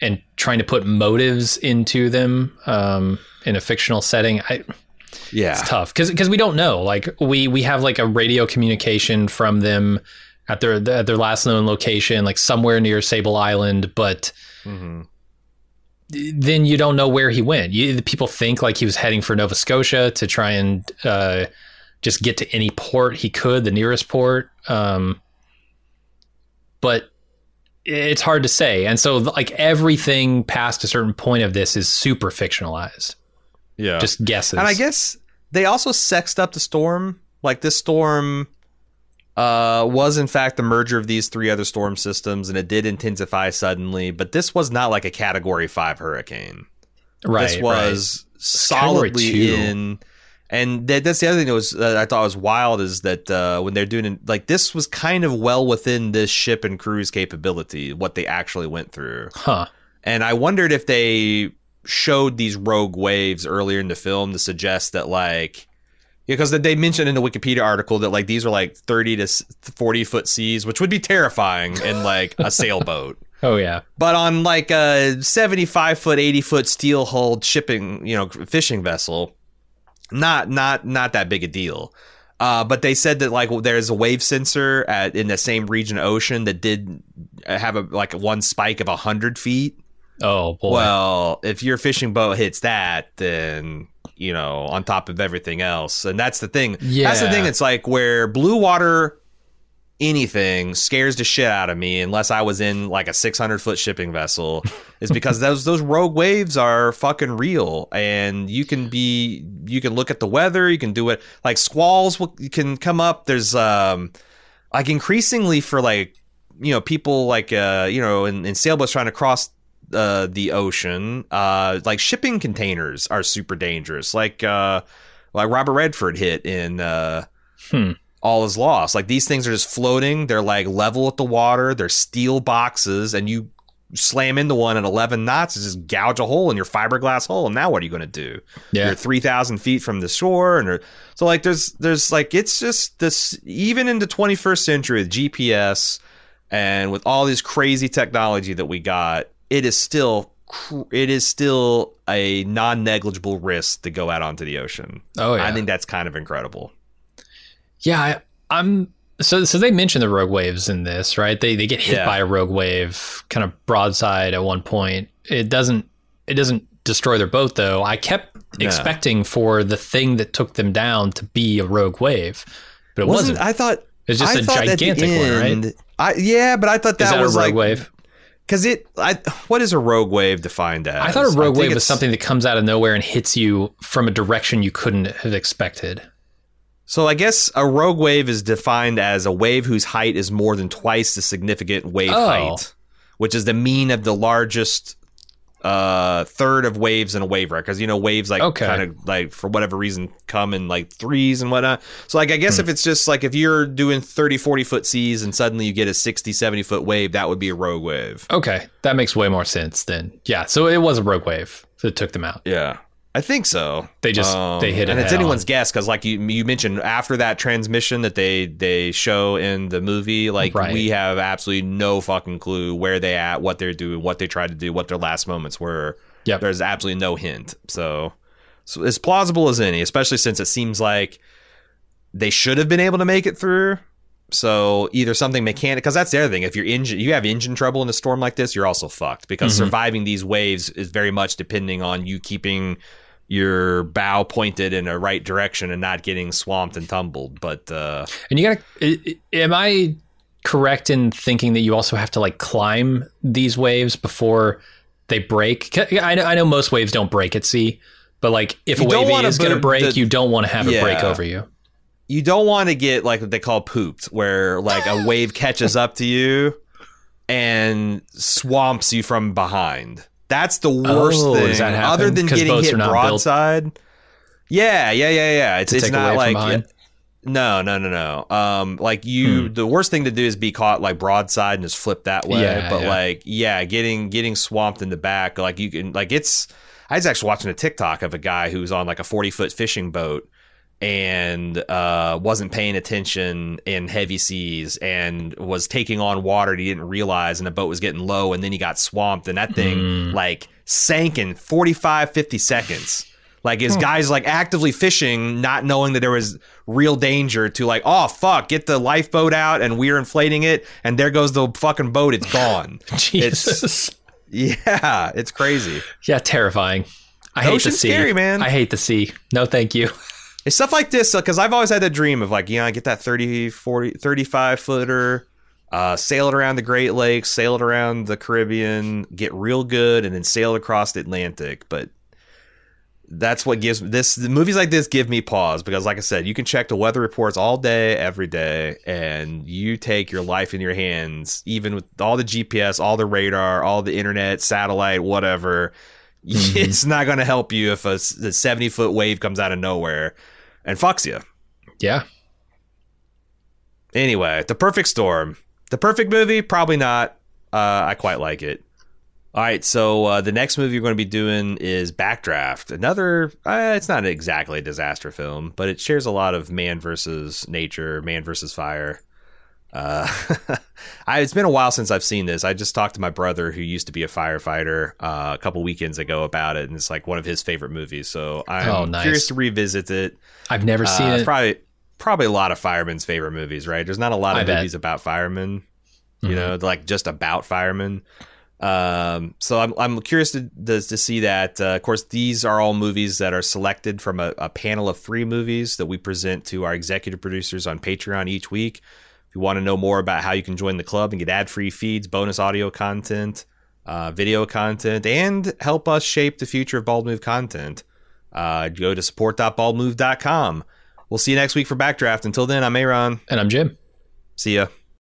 and trying to put motives into them um, in a fictional setting, I, yeah, it's tough because because we don't know. Like we we have like a radio communication from them at their at their last known location, like somewhere near Sable Island, but Mm-hmm. then you don't know where he went. You, the people think like he was heading for Nova Scotia to try and uh, just get to any port he could, the nearest port. Um, but it's hard to say, and so like everything past a certain point of this is super fictionalized, Yeah. just guesses. And I guess they also sexed up the storm. Like this storm uh, was in fact the merger of these three other storm systems, and it did intensify suddenly. But this was not like a Category Five hurricane. right, this was Category solidly in. And that, that's the other thing that was that I thought was wild is that uh, when they're doing like this was kind of well within this ship and cruise capability what they actually went through. huh? And I wondered if they showed these rogue waves earlier in the film to suggest that like because they mentioned in the Wikipedia article that like these are like 30 to 40 foot seas, which would be terrifying in like a sailboat. Oh yeah, But on like a 75 foot, 80 foot steel hulled shipping, you know, fishing vessel, not not not that big a deal. Uh, but they said that like there's a wave sensor at in the same region of ocean that did have a like one spike of hundred feet. Oh boy. Well, if your fishing boat hits that, then you know, on top of everything else, and that's the thing. That's the thing. It's like where blue water anything scares the shit out of me unless I was in like a 600 foot shipping vessel is because those those rogue waves are fucking real and you can be you can look at the weather you can do it like squalls will, can come up there's um like increasingly for like you know people like uh you know in, in sailboats trying to cross uh the ocean uh like shipping containers are super dangerous like uh like Robert Redford hit in uh Hmm. all is lost. Like these things are just floating. They're like level with the water. They're steel boxes, and you slam into one at 11 knots, it just gouge a hole in your fiberglass hull. And now what are you going to do? Yeah. You're 3,000 feet from the shore, and so like there's there's like it's just this even in the 21st century with GPS and with all this crazy technology that we got, it is still it is still a non-negligible risk to go out onto the ocean. Oh yeah. I think that's kind of incredible. Yeah, I, I'm. So, so they mention the rogue waves in this, right? They they get hit Yeah. by a rogue wave, kind of broadside at one point. It doesn't it doesn't destroy their boat though. I kept No. expecting for the thing that took them down to be a rogue wave, but it wasn't. I thought It's just I a thought at the gigantic one, right? I, yeah, but I thought that, Is that a was rogue like wave? Because it. I, what is a rogue wave defined as? I thought a rogue wave was something that comes out of nowhere and hits you from a direction you couldn't have expected. So I guess a rogue wave is defined as a wave whose height is more than twice the significant wave Oh. height, which is the mean of the largest uh third of waves in a wave record because you know waves like Okay. kind of like for whatever reason come in like threes and whatnot so like i guess Hmm. if it's just like if you're doing 30 40 foot seas and suddenly you get a 60 70 foot wave that would be a rogue wave Okay, that makes way more sense then. Yeah, so it was a rogue wave that took them out. Yeah, I think so. They just- they hit it and it's anyone's on. guess because, like you you mentioned, after that transmission that they they show in the movie, like Right. we have absolutely no fucking clue where they at, what they're doing, what they tried to do, what their last moments were. Yeah, There's absolutely no hint. So, so as plausible as any, especially since it seems like they should have been able to make it through. So either something mechanic, because that's the other thing. If your engine, you have engine trouble in a storm like this, you're also fucked because Mhm. surviving these waves is very much depending on you keeping your bow pointed in a right direction and not getting swamped and tumbled. But uh, And you gotta. i- i- Am I correct in thinking that you also have to like climb these waves before they break? I know, I know most waves don't break at sea, but like if a wave is going to break, the- you don't want to have it break over you. you don't want to get like what they call pooped, where like a wave catches up to you and swamps you from behind. That's the worst Oh, thing. Other than getting hit not built- broadside. Yeah, yeah, yeah, yeah. It's it's not like behind? no, no, no, no. Um, like you, Hmm. the worst thing to do is be caught like broadside and just flip that way. Yeah, but yeah. like, yeah, getting getting swamped in the back, like you can, like it's. I was actually watching a TikTok of a guy who's on like a forty foot fishing boat and uh, wasn't paying attention in heavy seas and was taking on water and he didn't realize and the boat was getting low and then he got swamped and that thing Mm. like sank in 45 50 seconds Like is guys like actively fishing, not knowing that there was real danger to like, oh fuck, get the lifeboat out and we're inflating it, and there goes the fucking boat, it's gone. Jesus. yeah, it's crazy. yeah, terrifying. I The hate the sea. scary, man. I hate the sea. No, thank you. It's stuff like this because I've always had that dream of like, you know, I get that 30, 40, 35 footer, uh, sail it around the Great Lakes, sail it around the Caribbean, get real good, and then sail it across the Atlantic. But that's what gives this the movies like this give me pause because like I said, you can check the weather reports all day, every day, and you take your life in your hands, even with all the GPS, all the radar, all the internet, satellite, whatever. It's not going to help you if a 70 foot wave comes out of nowhere and Foxia. Yeah. Anyway, The Perfect Storm. The perfect movie? Probably not. Uh, I quite like it. All right, so uh, the next movie we're going to be doing is Backdraft. Another, uh, it's not exactly a disaster film, but it shares a lot of man versus nature, man versus fire. Uh, I, it's been a while since I've seen this. I just talked to my brother who used to be a firefighter uh, a couple weekends ago about it, and it's like one of his favorite movies. So I'm Oh, nice. curious to revisit it. I've never seen Uh, it's it. Probably, probably a lot of firemen's favorite movies, right? There's not a lot I of bet. movies about firemen, you Mhm. know, like just about firemen. Um, so I'm I'm curious to to, to see that. Uh, of course, these are all movies that are selected from a, a panel of three movies that we present to our executive producers on Patreon each week. If you want to know more about how you can join the club and get ad free feeds, bonus audio content, uh, video content, and help us shape the future of Bald Move content, uh, go to support.baldmove.com. We'll see you next week for Backdraft. Until then, I'm Aaron. and I'm Jim. See ya.